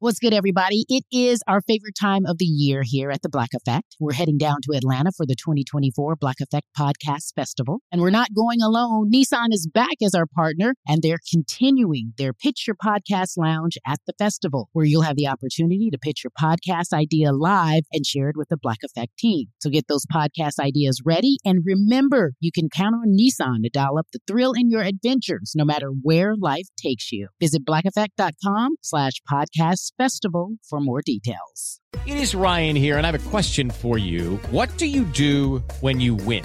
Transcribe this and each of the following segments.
What's good, everybody? It is our favorite time of the year here at the Black Effect. We're heading down to Atlanta for the 2024 Black Effect Podcast Festival. And we're not going alone. Nissan is back as our partner, and they're continuing their Pitch Your Podcast Lounge at the festival, where you'll have the opportunity to pitch your podcast idea live and share it with the Black Effect team. So get those podcast ideas ready. And remember, you can count on Nissan to dial up the thrill in your adventures, no matter where life takes you. Visit blackeffect.com slash festival for more details. It is Ryan here, and I have a question for you. What do you do when you win?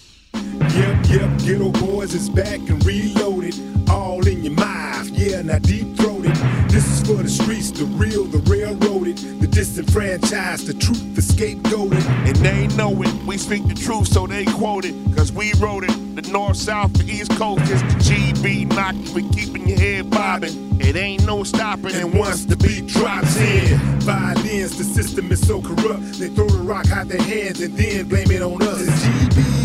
Yep, yep, Geto Boys is back and reloaded. All in your mouth, yeah, now deep throated. This is for the streets, the real, the railroaded, the disenfranchised, the truth, the scapegoated. And they know it. We speak the truth, so they quote it. Cause we wrote it. The north, south, the east coast is the GB knocking. We keeping your head bobbing. It ain't no stopping. And once the beat drops in, violins, the system is so corrupt. They throw the rock out their hands and then blame it on us. It's GB,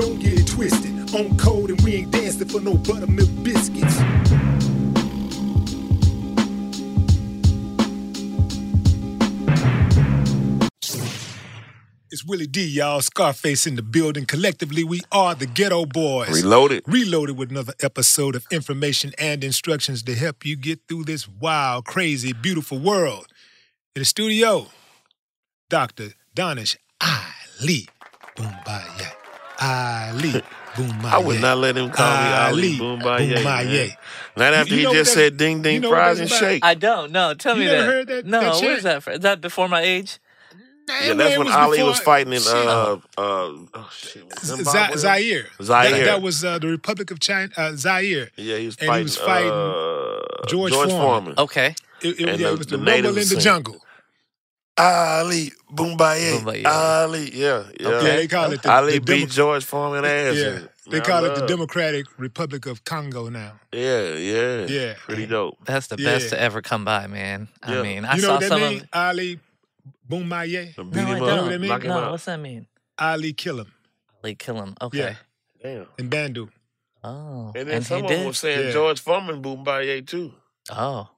don't get it twisted. On code and we ain't dancing for no buttermilk biscuits. It's Willie D, y'all. Scarface in the building. Collectively, we are the Geto Boys. Reloaded. Reloaded with another episode of information and instructions to help you get through this wild, crazy, beautiful world. In the studio, Dr. Donish Ali Boombaye. Ali Boombaye. I would not let him call me Ali Boombaye. Boombaye. Not after You he just what said ding ding you know fries and about? shake. I don't. No, tell You me never that. heard that- No, that what chant? that? For? Is that before my age? yeah, that's when Ali was fighting in uh uh oh shit. Zimbabwe? Z- Zaire. Zaire. That, that was uh, the Republic of China, uh, Zaire. Yeah, he was and he fighting, was fighting uh, George George Foreman. Foreman. Okay. It, it, And yeah, the- it was the the, rumble in the sing. jungle. Ali Boombaye. Boombaye. Ali, yeah, yeah. Okay. Yeah, they call it the, Ali the beat Demo- George Foreman ass. Yeah, and- they man, call I it the love- Democratic Republic of Congo now. Yeah, yeah, Yeah. Pretty dope. That's the best Yeah. to ever come by, man. I Yeah. mean, I you know saw what that some mean? of. Ali Boombaye. So beat No, I him don't. up, You know what I mean? knock him No, out. what's that mean? Ali kill him Like kill him. Okay. Yeah. Damn. in Bandu. Oh. And then some he of them did. were saying Yeah. George Foreman Boombaye too. Oh.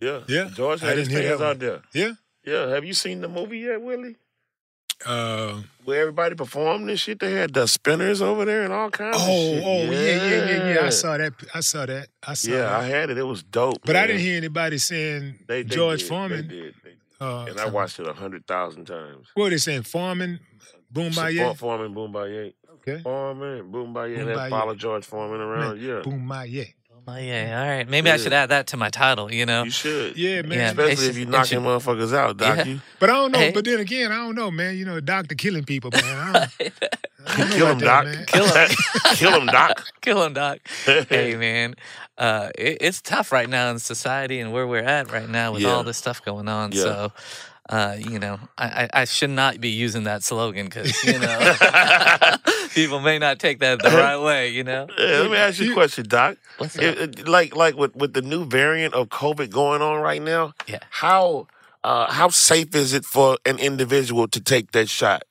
Yeah, Yeah, George I had his didn't hear fans that out there. Yeah. Yeah, have you seen the movie yet, Willie? Uh, Where everybody performed and shit. They had the spinners over there and all kinds oh, of shit. oh, yeah, yeah, yeah, yeah. I saw that. I saw that. I saw Yeah, I had it. It was dope. but I didn't hear anybody saying They, they George did, Foreman. They did. They did. Uh, And I watched it a hundred thousand times. What are they saying? Foreman, Boombaye. Support Foreman, Boom Boombaye. Okay. Foreman, and Boombaye. that follow George Foreman around. Yeah, Boom Boombaye. Oh, yeah. All right. Maybe I should add that to my title, you know? you should. Yeah, man. Yeah, Especially it's- if you it knocking should- motherfuckers out, Doc. Yeah. You But I don't know. Hey. But then again, I don't know, man. You know, the doctor killing people, man. I don't, I don't kill him, that, Doc. Kill him. kill him, Doc. Kill him, Doc. hey, man. Uh, it, it's tough right now in society and where we're at right now with Yeah. all this stuff going on. Yeah. So, uh, you know, I, I, I should not be using that slogan because, you know, people may not take that the right way, you know? Yeah, let me ask you a question, Doc. What's up? It- it- like, like with, with the new variant of COVID going on right now, Yeah. how uh, how safe is it for an individual to take that shot?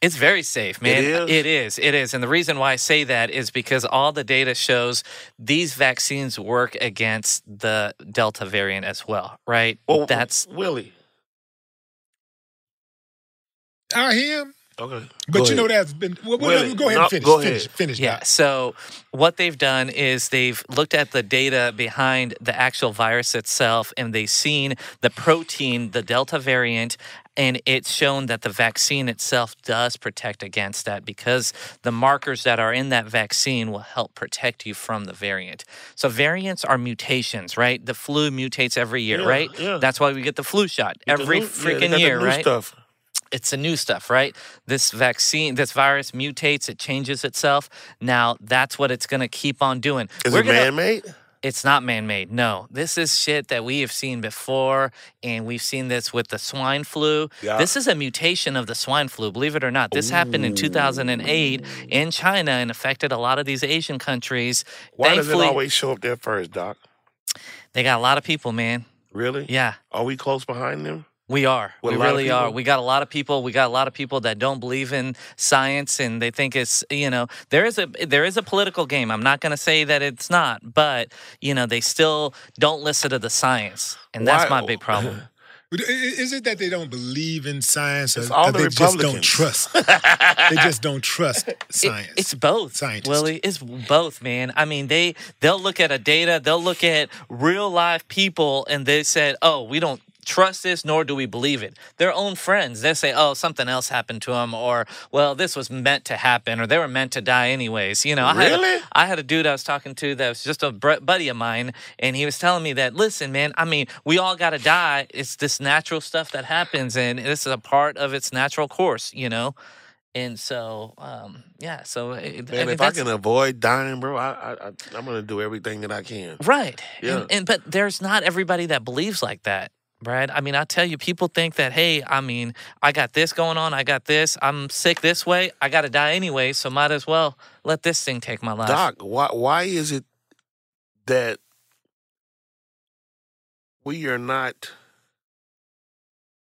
It's very safe, man. is? It is. It is. And the reason why I say that is because all the data shows these vaccines work against the Delta variant as well, right? Well, That's Willie. I hear him. Okay. But Go you know that's been. Well, well, Willie, go ahead no, and finish. go finish. ahead. Finish. Yeah. Doc. So what they've done is they've looked at the data behind the actual virus itself and they've seen the protein, the Delta variant, and it's shown that the vaccine itself does protect against that because the markers that are in that vaccine will help protect you from the variant. So variants are mutations, right? The flu mutates every year, Yeah, right? yeah. That's why we get the flu shot Get every new- freaking got the year, right? Stuff. It's the new stuff, right? This vaccine, this virus mutates, it changes itself. Now that's what it's going to keep on doing. Is We're it gonna- man-made? It's not man-made. No, this is shit that we have seen before, and we've seen this with the swine flu. Yeah. This is a mutation of the swine flu. Believe it or not, this happened in 2008 in China and affected a lot of these Asian countries. Why does it Thankfully, always show up there first, Doc? they got a lot of people, man. Really? Yeah. Are we close behind them? We are. With we a lot of really are. We got a lot of people. We got a lot of people that don't believe in science and they think it's, you know, there is a there is a political game. I'm not going to say that it's not, but you know, they still don't listen to the science. And that's my big problem. But i- i- Is it that they don't believe in science, or, It's all the they just don't trust? they just don't trust It- science. it's both, Scientists. Willie. It's both, man. I mean, they they'll look at a data, they'll look at real live people, and they said, "Oh, we don't trust this, nor do we believe it." Their own friends, they say, "Oh, something else happened to them," or "Well, this was meant to happen," or "They were meant to die anyways." You know, I had a- had a dude I was talking to that was just a br- buddy of mine, and he was telling me that, listen, man, I mean, we all got to die. It's this natural stuff that happens, and this is a part of its natural course, you know? And so, um, yeah, so it, Man, if I can avoid dying, bro, I, I, I I'm gonna do everything that I can. Right. Yeah. And, and but there's not everybody that believes like that. Brad, I mean, I tell you, people think that, hey, I mean, I got this going on, I got this, I'm sick this way, I got to die anyway, so might as well let this thing take my life. Doc, why why is it that we are not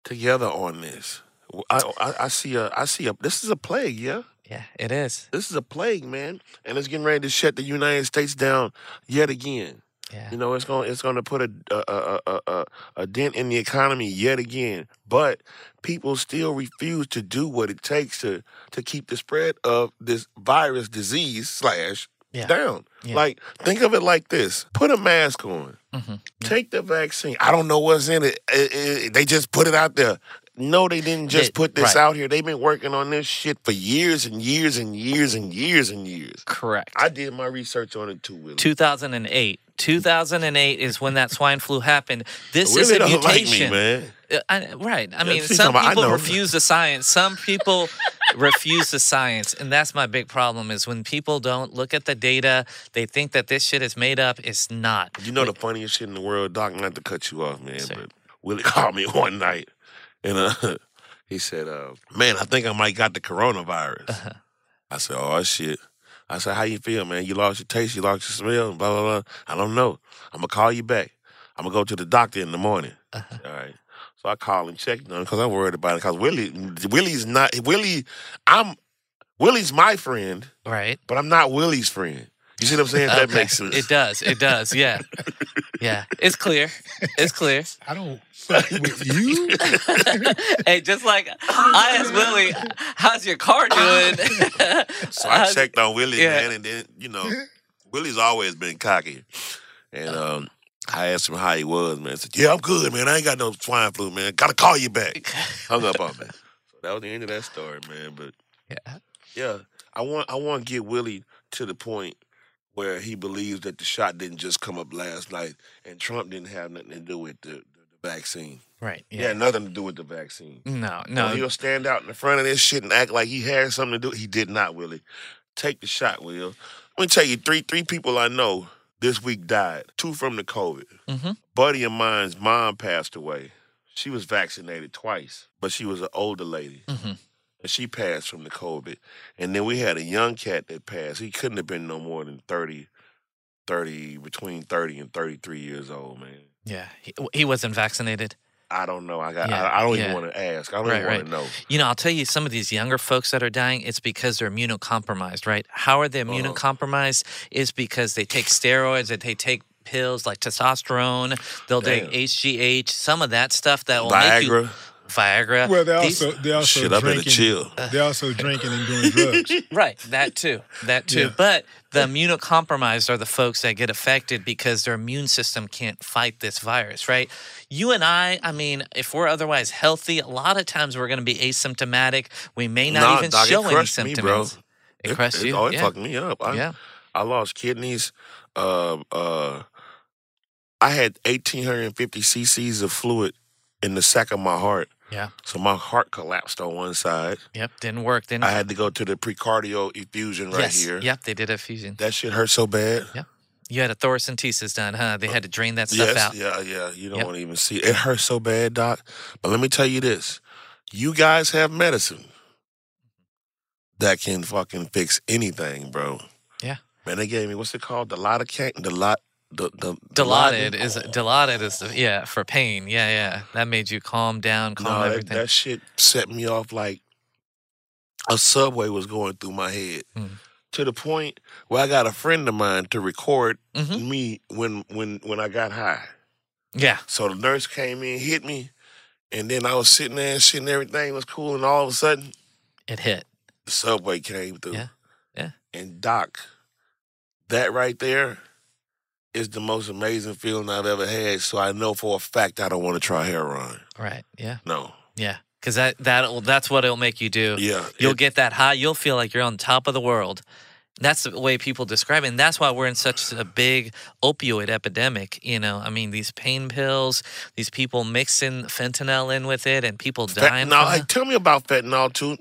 together on this? I, I, I see a I see a this is a plague, yeah. Yeah, it is. This is a plague, man, and it's getting ready to shut the United States down yet again. Yeah. You know, it's going it's going to put a a, a a a dent in the economy yet again. But people still refuse to do what it takes to to keep the spread of this virus disease slash Yeah. down. Yeah. Like think of it like this: put a mask on, Mhm. take the vaccine. I don't know what's in it. Eh, eh, they just put it out there. No, they didn't just They- put this right. out here. They've been working on this shit for years and years and years and years and years. Correct. I did my research on it too, Willie. 2008. 2008 is when that swine flu happened. This is a mutation. like me, man. Uh, I, right. I Yeah, mean, some talking about, I people refuse the science. Some people refuse the science, and that's my big problem. Is when people don't look at the data, they think that this shit is made up. It's not. You know the funniest shit in the world, Doc. Not to cut you off, man, Sir. but Willie called me one night, and uh, he said, uh, "Man, I think I might got the coronavirus." Uh-huh. I said, "Oh shit." I said, "How you feel, man? You lost your taste, you lost your smell, blah blah blah." I don't know. I'm gonna call you back. I'm gonna go to the doctor in the morning. Uh-huh. All right. So I call and check on because I'm worried about it. Because Willie, Willie's not Willie. I'm Willie's my friend, Right. but I'm not Willie's friend. You see what I'm saying? If That makes sense. It does. It does. Yeah. Yeah. It's clear. It's clear. I don't fuck with you. hey, just like I asked Willie, how's your car doing? So I checked on Willie, yeah. man, and then you know, Willie's always been cocky, and um, I asked him how he was, man. He said, "Yeah, I'm good, man. I ain't got no swine flu, man. Gotta call you back." Hung up on me. So that was the end of that story, man. But Yeah. yeah, I want I want to get Willie to the point where he believes that the shot didn't just come up last night, and Trump didn't have nothing to do with the, the, the vaccine. Right. He had nothing to do with the vaccine. No, No, no. he'll stand out in the front of this shit and act like he had something to do. He did not, Willie. Take the shot, Will. Let me tell you, three three people I know this week died. Two from the COVID. hmm Buddy of mine's mom passed away. She was vaccinated twice, but she was an older lady. hmm And she passed from the COVID. And then we had a young cat that passed. He couldn't have been no more than 30, 30, between 30 and 33 years old, man. Yeah. He, he wasn't vaccinated. I don't know. I got. Yeah, I, I don't yeah. even want to ask. I don't Right, even want right. to know. You know, I'll tell you, some of these younger folks that are dying, it's because they're immunocompromised, right? How are they Uh-huh. immunocompromised? Is because they take steroids, that they take pills like testosterone, they'll Damn. take HGH, some of that stuff that will make you Viagra. Viagra. Well, they also they also Shit, I better drinking. chill. They also drinking and doing drugs. Right, that too. That too. Yeah. But the immunocompromised are the folks that get affected because their immune system can't fight this virus, right? You and I, I mean, if we're otherwise healthy, a lot of times we're going to be asymptomatic. We may not Nah, even dog, it show any crushed me, bro. symptoms. It, crushed you. Oh, it yeah. fucked me up. I, yeah. I lost kidneys. Uh, uh, I had 1,850 cc's of fluid in the sac of my heart. Yeah. So my heart collapsed on one side. Yep. Didn't work. Didn't I had to go to the pericardial effusion right yes. here. Yep. They did a fusion. That shit hurt so bad. Yep. You had a thoracentesis done, huh? They had to drain that stuff yes, out. yeah, yeah. You don't Yep. want to even see it. It hurts so bad, doc. But let me tell you this: you guys have medicine that can fucking fix anything, bro. Yeah. Man, they gave me what's it called? The lidocaine, the lot, the the Dilaudid Dilaudid? is Dilaudid is the, yeah for pain. Yeah, yeah. That made you calm down, calm no, that, everything. that shit set me off like a subway was going through my head. Mm. To the point where I got a friend of mine to record Mhm. me when when when I got high. Yeah. So the nurse came in, hit me, and then I was sitting there and shit and everything was cool, and all of a sudden It hit. the subway came through. Yeah, yeah. And Doc, that right there is the most amazing feeling I've ever had. So I know for a fact I don't want to try heroin. Right. Yeah. No. Yeah. Because that that that's what it'll make you do. Yeah. You'll it- get that high. You'll feel like you're on top of the world. That's the way people describe it, and that's why we're in such a big opioid epidemic. You know, I mean, these pain pills, these people mixing fentanyl in with it, and people dying. fentanyl. Hey, tell me about fentanyl too.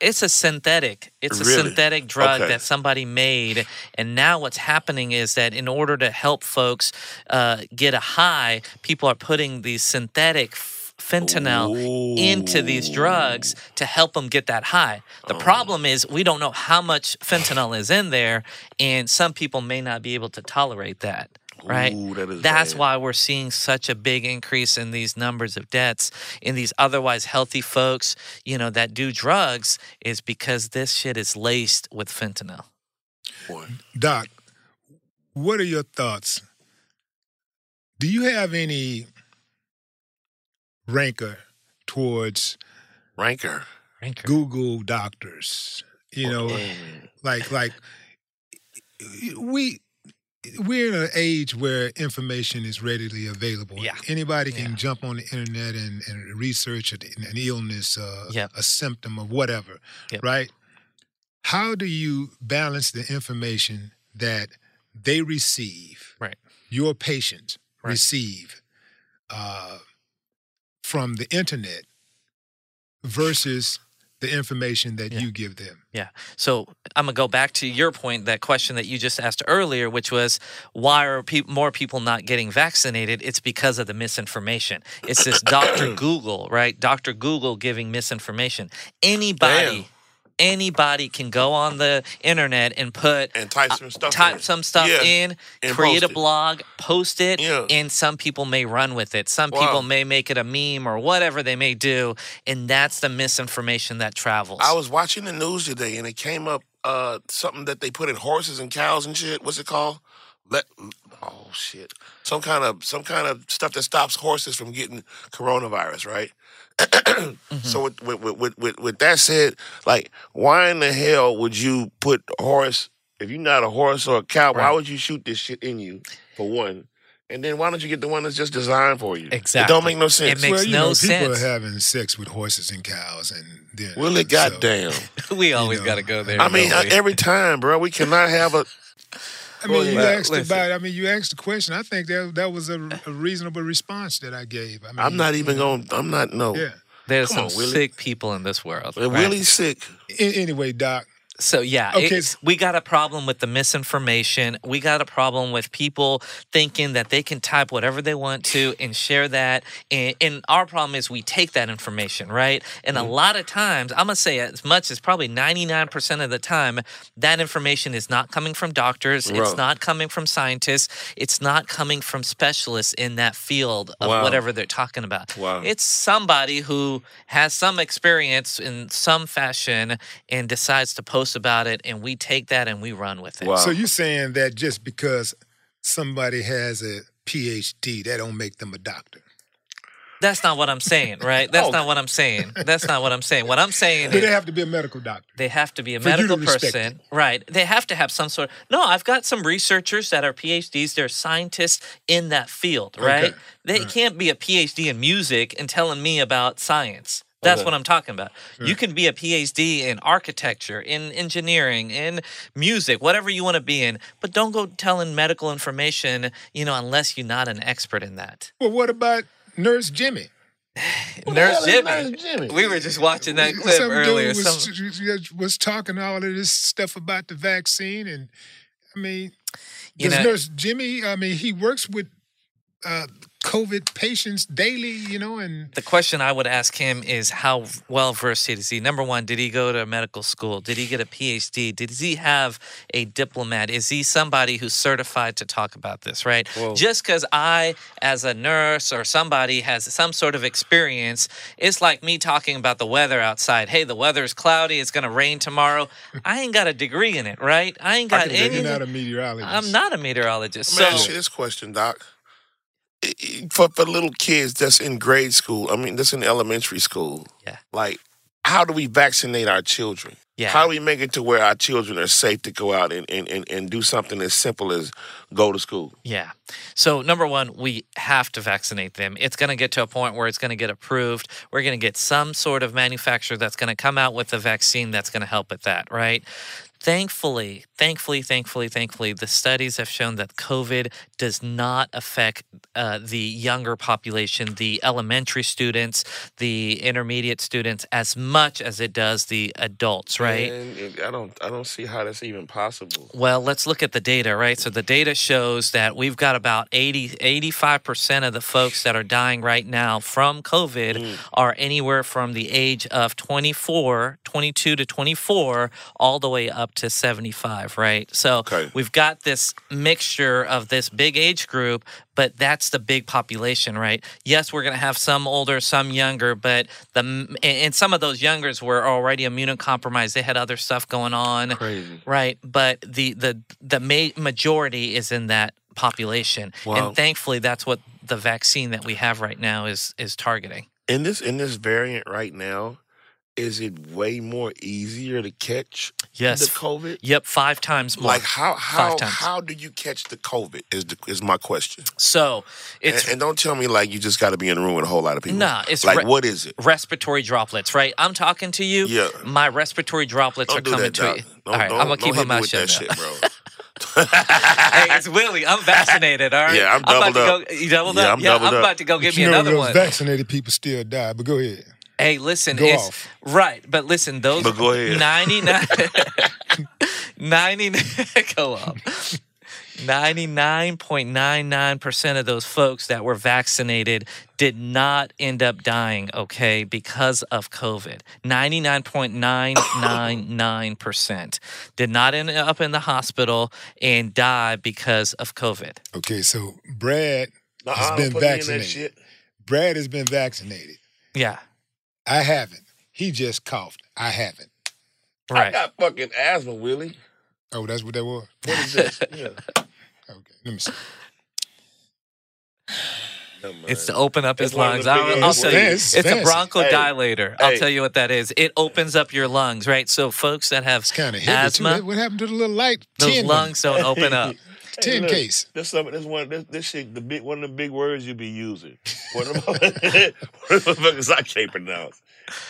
It's a synthetic. It's a synthetic drug Okay. that somebody made, and now what's happening is that in order to help folks uh, get a high, people are putting these synthetic fentanyl into these drugs to help them get that high. The Oh. problem is we don't know how much fentanyl is in there, and some people may not be able to tolerate that. Right. Ooh, that is That's bad. why we're seeing such a big increase in these numbers of deaths in these otherwise healthy folks, you know, that do drugs is because this shit is laced with fentanyl. Boy. Doc, what are your thoughts? Do you have any rancor towards Ranker. Ranker. Google doctors? You oh, know, like like we we're in an age where information is readily available. Yeah. Anybody can Yeah. jump on the internet and, and research an, an illness, uh, Yep. a symptom of whatever, Yep. right? How do you balance the information that they receive, Right. your patients Right. receive uh, from the internet versus the information that Yeah. you give them? Yeah. So I'm gonna go back to your point, that question that you just asked earlier, which was why are pe- more people not getting vaccinated? It's because of the misinformation. It's this Dr. Google, right? Dr. Google giving misinformation. Anybody. Damn. Anybody can go on the internet and put And type some stuff. type in. some stuff Yeah. in, and create a blog, post it, Yeah. and some people may run with it. Some Wow. people may make it a meme or whatever they may do, and that's the misinformation that travels. I was watching the news today and it came up uh something that they put in horses and cows and shit. What's it called? Let oh shit. Some kind of some kind of stuff that stops horses from getting coronavirus, right? Mm-hmm. So with with, with with with that said, like why in the hell would you put a horse if you're not a horse or a cow, why would you shoot this shit in you for one? And then why don't you get the one that's just designed for you? Exactly. It Exactly. don't make no sense. makes well, you no know, people are having sex with horses and cows, and then Will it so- goddamn. we always know, got to go there. I mean, don't we? every time, bro, we cannot have a. I mean, you asked Listen. about. I mean, you asked the question. I think that that was a, a reasonable response that I gave. I mean, I'm not even going. to I'm not. No. Yeah. There's Come some on, Willie. sick people in this world. Well, right? Willie's sick. A- anyway, Doc. So yeah, Okay, it's- we got a problem with the misinformation. We got a problem with people thinking that they can type whatever they want to and share that. And, and our problem is we take that information, right? And Mm-hmm. a lot of times, I'm gonna say as much as probably 99% of the time, that information is not coming from doctors. It's not coming from scientists. It's not coming from specialists in that field of Wow. whatever they're talking about. Wow. It's somebody who has some experience in some fashion and decides to post about it, and we take that and we run with it. Wow. So you're saying that just because somebody has a PhD, that don't make them a doctor? That's not what I'm saying, right? That's Oh. not what I'm saying. That's not what I'm saying. What I'm saying Do is they have to be a medical doctor? they have to be a For medical respect person, right? They have to have some sort. No, I've got some researchers that are PhDs. They're scientists in that field, right? Okay. They can't be a PhD in music and telling me about science. That's Okay. what I'm talking about. You can be a PhD in architecture, in engineering, in music, whatever you want to be in, but don't go telling medical information, you know, unless you're not an expert in that. Well, what about Nurse Jimmy? Nurse Jimmy. Nurse Jimmy? We were just watching that clip Some earlier. dude Some- was, was talking all of this stuff about the vaccine, and I mean, You does know- Nurse Jimmy? I mean, he works with uh, COVID patients daily, you know, and The question I would ask him is how well versed is he? Number one, did he go to medical school? Did he get a PhD? Did he have a diplomat? Is he somebody who's certified to talk about this, right? Well- Just because I, as a nurse or somebody, has some sort of experience, it's like me talking about the weather outside. Hey, the weather's cloudy. It's going to rain tomorrow. I ain't got a degree in it, right? I ain't got can dig any. you're not a meteorologist. I'm not a meteorologist. Let me ask So you this question, Doc. For for little kids that's in grade school, I mean, that's in elementary school. Yeah. Like, how do we vaccinate our children? Yeah. How do we make it to where our children are safe to go out and, and, and, and do something as simple as go to school? Yeah. So, number one, we have to vaccinate them. It's going to get to a point where it's going to get approved. We're going to get some sort of manufacturer that's going to come out with a vaccine that's going to help with that, right? Thankfully, thankfully, thankfully, thankfully, the studies have shown that COVID does not affect uh, the younger population, the elementary students, the intermediate students, as much as it does the adults, right? And I don't I don't see how that's even possible. Well, let's look at the data, right? So the data shows that we've got about 80, 85% of the folks that are dying right now from COVID are anywhere from the age of 24, 22 to 24, all the way up to 75, right? So Okay. we've got this mixture of this big age group, but that's the big population, right? Yes, we're going to have some older, some younger, but the and- some of those youngers were already immunocompromised. They had other stuff going on. Crazy. Right, but the the the ma- majority is in that population, Wow. and thankfully, that's what the vaccine that we have right now is is targeting. In this in this variant right now, is it way more easier to catch Yes. the COVID? Yep, five times more. Like how how how do you catch the COVID? Is the, is my question. so it's and, and don't tell me like you just got to be in a room with a whole lot of people. Nah, it's like re- what is it? respiratory droplets, right? I'm talking to you. Yeah. My respiratory droplets Don't are coming that, to Doc. you. Don't, all right, don't, I'm gonna keep hit my me mouth with shut. shit, bro. hey, it's Willie. I'm vaccinated. All right. Yeah, I'm about doubled to go. You doubled Yeah, up. I'm yeah, doubled I'm up. about to go get you me know another those one. vaccinated people still die, but go ahead. Hey, listen, Go it's off. right, but listen, those But go ahead. 99 90 go up. 99.99% of those folks that were vaccinated did not end up dying, okay, because of COVID. 99.999% did not end up in the hospital and die because of COVID. Okay, so Brad Nuh-uh, has been put me in that vaccinated. Brad has been vaccinated. Yeah, I haven't. He just coughed. I haven't. Right. I got fucking asthma, Willie. Oh, that's what that was. What is this? yeah. Okay, let me see. It's to open up his It's one lungs. I'll, I'll It's tell you, fancy, it's a fancy. bronchodilator. I'll hey. tell you what that is. It opens up your lungs, right? So folks that have It's kind too. asthma, What happened to the little light? those lungs don't open up. Tin look, case. This some this one this, this shit the big one of the big words you be using. One of the one of motherfuckers I can't pronounce.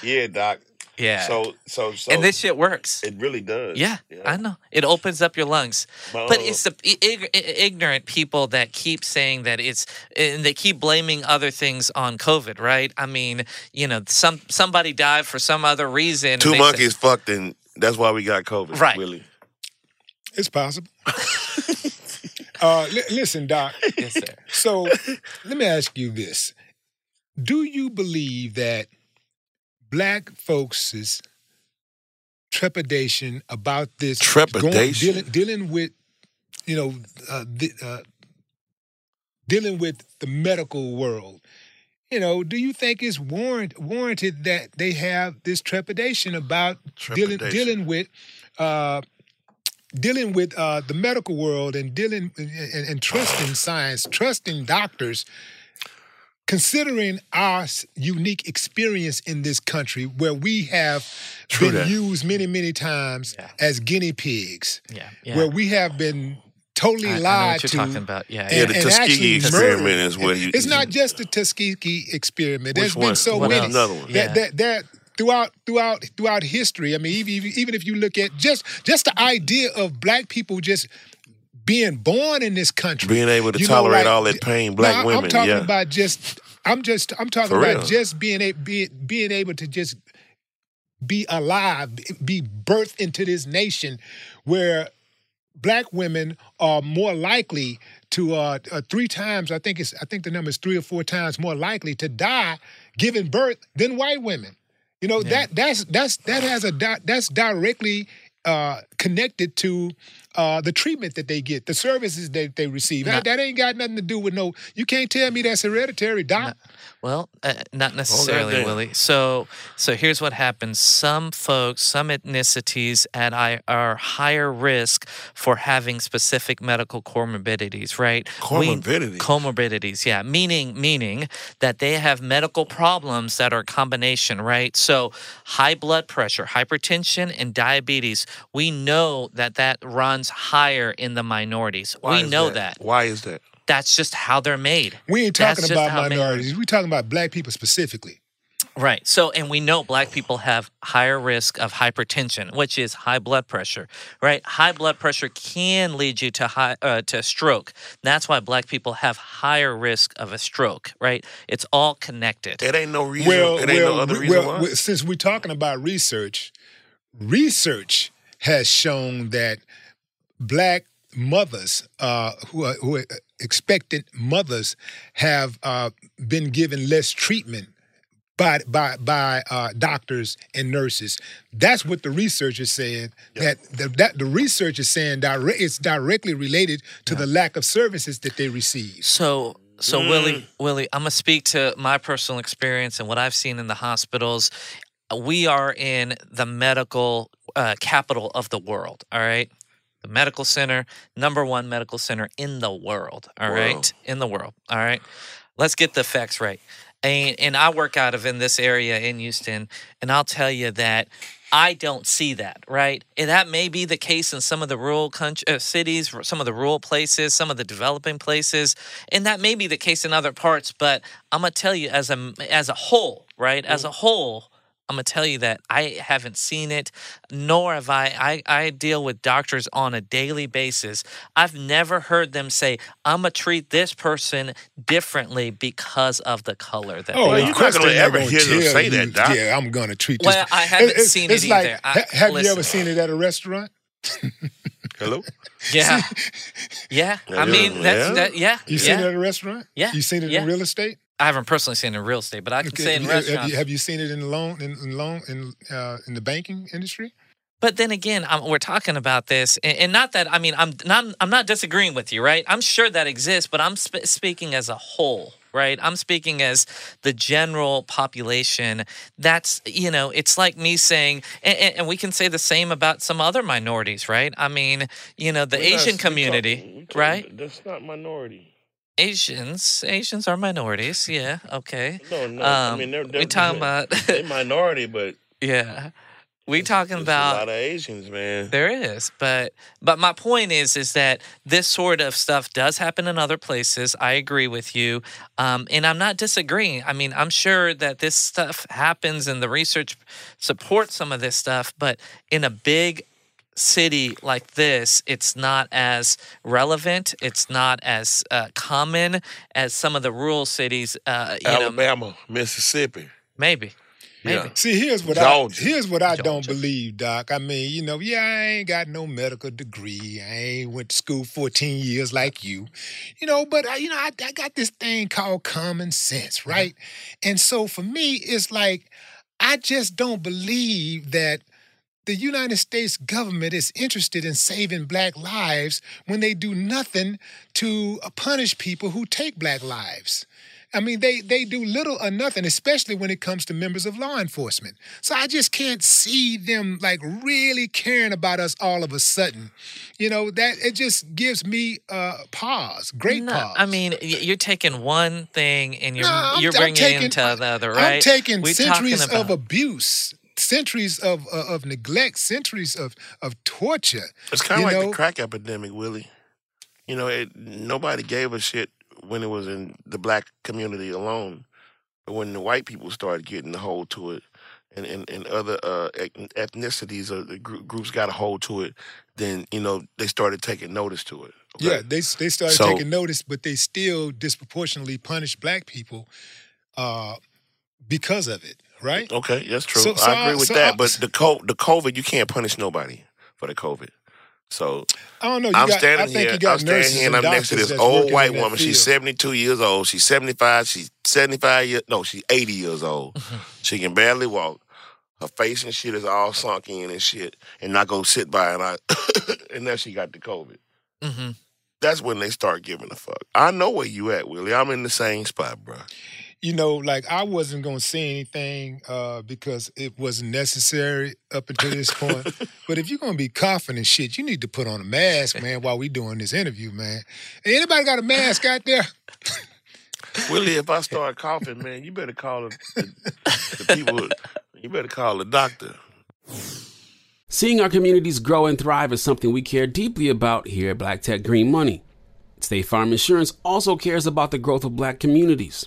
Yeah, doc. Yeah. So so so and this shit works. it really does. Yeah, I know. It opens up your lungs. But, But uh, it's the ig- ignorant people that keep saying that it's, and they keep blaming other things on COVID, right? I mean, you know, some somebody died for some other reason. and Two they say- monkeys fucked and that's why we got COVID. Right. Willie. It's possible. uh, li- listen, Doc. Yes, sir. So let me ask you this: Do you believe that black folks' trepidation about this Trepidation? dealing, dealing with, you know, uh, the, uh, dealing with the medical world? You know, do you think it's warrant, warranted that they have this trepidation about dealing dealing with uh, dealing with uh, the medical world and dealing and, and, and trusting science, trusting doctors considering our unique experience in this country where we have True been that. used many, many times Yeah. as guinea pigs, Yeah, yeah. where we have been totally I- I know lied what you're to. talking about. Yeah, Yeah, the and Tuskegee actually experiment murdered. is what he- It's not just the Tuskegee experiment. Which There's one? been so What many. else? Another one. Yeah. That, that, that throughout throughout throughout history. I mean, even even- if you look at just just the idea of black people just being born in this country, Being able to you know, tolerate like- all that pain, black No, women, I'm talking yeah. about just. I'm just. I'm talking about just being a, being being able to just be alive, be birthed into this nation where black women are more likely to uh, uh, three times. I think it's. I think the number is three or four times more likely to die giving birth than white women. You know that that's that's that has a di- that's directly uh, connected to uh, the treatment that they get, the services that they receive. That, that ain't got nothing to do with no. You can't tell me that's hereditary, doc. Well, uh, not necessarily, goddamn. Willie. So, so here's what happens: some folks, some ethnicities, at I are higher risk for having specific medical comorbidities. Right? We- Comorbidities? comorbidities, yeah. Meaning, meaning that they have medical problems that are a combination. Right? So, high blood pressure, hypertension, and diabetes. We know that that runs higher in the minorities. Why we know that. Why is that? That's just how they're made. We ain't talking just about minorities. We talking about black people specifically. Right. So, and we know black people have higher risk of hypertension, which is high blood pressure. Right. High blood pressure can lead you to high uh, to stroke. That's why black people have higher risk of a stroke. Right. It's all connected. It ain't no reason. Well, it ain't well, no other reason well, why. well, since we're talking about research, research has shown that black mothers uh, who are, who are expectant mothers have uh, been given less treatment by by by uh, doctors and nurses. That's what the research is saying. That the, that the research is saying direct, it's directly related to the lack of services that they receive. So, so Willie, Willie, I'm gonna speak to my personal experience and what I've seen in the hospitals. We are in the medical uh, capital of the world. All right, the medical center, number one medical center in the world. All right, in the world. All right, let's get the facts right. And and I work out of in this area in Houston, and I'll tell you that. I don't see that, right? And that may be the case in some of the rural country, uh, cities, some of the rural places, some of the developing places, and that may be the case in other parts. But I'm gonna tell you, as a as a whole, right? As a whole, I'm gonna tell you that I haven't seen it, nor have I. I, I deal with doctors on a daily basis. I've never heard them say, "I'm gonna treat this person differently because of the color that." Oh, they you're of not gonna ever hear them say you, that, Doc. Yeah, I'm going to treat Well, this. I haven't It's- seen it's it like, either. I- ha- have you ever seen it at a restaurant? Hello. Yeah, yeah. I mean, that's yeah. that. Yeah, You seen it yeah. at a restaurant? Yeah, You seen it yeah. in real estate? I haven't personally seen it in real estate, but I can Okay, say in have, you, have, restaurants. you, have you seen it in the loan in, in loan in uh, in the banking industry? But then again, i we're talking about this, and, and not that I mean, I'm not I'm not disagreeing with you, right? I'm sure that exists, but I'm sp- speaking as a whole, right? I'm speaking as the general population. That's you know, it's like me saying, and, and, and we can say the same about some other minorities, right? I mean, you know, the Asian community, right? That's not minority. Asians, Asians are minorities, yeah, okay. No, no. Um, I mean, they're, they're we talking about, they minority, but yeah, we talking about a lot of Asians, man. There is, but but my point is is that this sort of stuff does happen in other places. I agree with you, um, and I'm not disagreeing. I mean, I'm sure that this stuff happens, and the research supports some of this stuff. But in a big city like this, it's not as relevant. It's not as uh, common as some of the rural cities. Uh, you know, Alabama, Mississippi. maybe, maybe. Yeah. See, here's what Georgia. I here's what I don't believe, Doc. I mean, you know, yeah, I ain't got no medical degree. I ain't went to school 14 years like you, you know. But I, you know, I, I got this thing called common sense, right? And so for me, it's like I just don't believe that the United States government is interested in saving black lives when they do nothing to punish people who take black lives. I mean, they they do little or nothing, especially when it comes to members of law enforcement. So I just can't see them like really caring about us all of a sudden. You know that it just gives me uh, pause, great No, pause. I mean, you're taking one thing and you're No, you're bringing it taking- into the other, right? I'm taking We're centuries talking of abuse, centuries of uh, of neglect, centuries of of torture. It's kind of like know? the crack epidemic, Willie. You know, it, nobody gave a shit when it was in the black community alone. But when the white people started getting a hold to it, and, and, and other uh, ethnicities or gr- groups got a hold to it, then, you know, they started taking notice to it. okay? Yeah, they they started So- taking notice, but they still disproportionately punish black people uh, because of it, right? Okay, that's true. So- so I agree I- with so that. I- but the co- the COVID, you can't punish nobody for the COVID. So I don't know. You I'm got, standing I think here. you got I'm standing here, and I'm next to this old white woman. She's 72 years old. She's 75. She's 75 years. No, she's 80 years old. she can barely walk. Her face and shit is all sunk in and shit. And I go sit by and I, and now she got the COVID. Mhm. That's when they start giving a fuck. I know where you at, Willie. I'm in the same spot, bro. You know, like I wasn't gonna say anything uh, because it wasn't necessary up until this point. but if you're gonna be coughing and shit, you need to put on a mask, man, while we doing this interview, man. Anybody got a mask out there? Willie, if I start coughing, man, you better call the, the, the people. You better call the doctor. Seeing our communities grow and thrive is something we care deeply about here at Black Tech Green Money. State Farm Insurance also cares about the growth of black communities.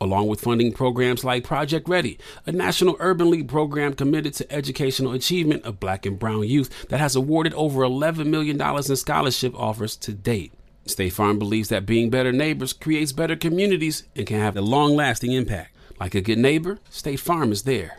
along with funding programs like Project Ready, a national urban league program committed to educational achievement of black and brown youth that has awarded over $11 million in scholarship offers to date. State Farm believes that being better neighbors creates better communities and can have a long lasting impact. Like a good neighbor, State Farm is there.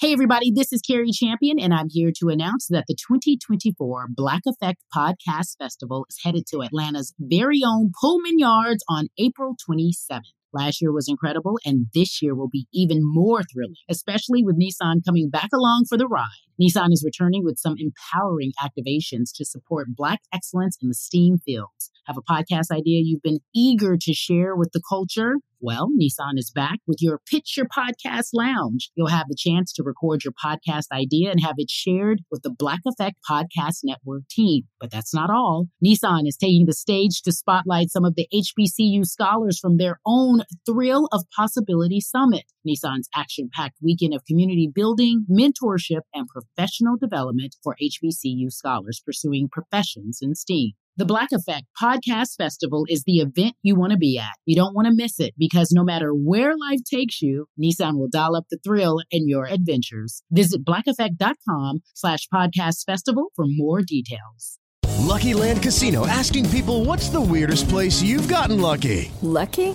Hey, everybody, this is Cari Champion, and I'm here to announce that the 2024 Black Effect Podcast Festival is headed to Atlanta's very own Pullman Yards on April 27th. Last year was incredible, and this year will be even more thrilling, especially with Nissan coming back along for the ride. Nissan is returning with some empowering activations to support Black excellence in the STEAM fields. Have a podcast idea you've been eager to share with the culture? Well, Nissan is back with your Pitch Your Podcast Lounge. You'll have the chance to record your podcast idea and have it shared with the Black Effect Podcast Network team. But that's not all. Nissan is taking the stage to spotlight some of the HBCU scholars from their own Thrill of Possibility Summit. Nissan's action packed weekend of community building, mentorship, and professional development for HBCU scholars pursuing professions in STEAM. The Black Effect Podcast Festival is the event you want to be at. You don't want to miss it because no matter where life takes you, Nissan will dial up the thrill in your adventures. Visit blackeffect.com slash podcast festival for more details. Lucky Land Casino asking people what's the weirdest place you've gotten lucky? Lucky?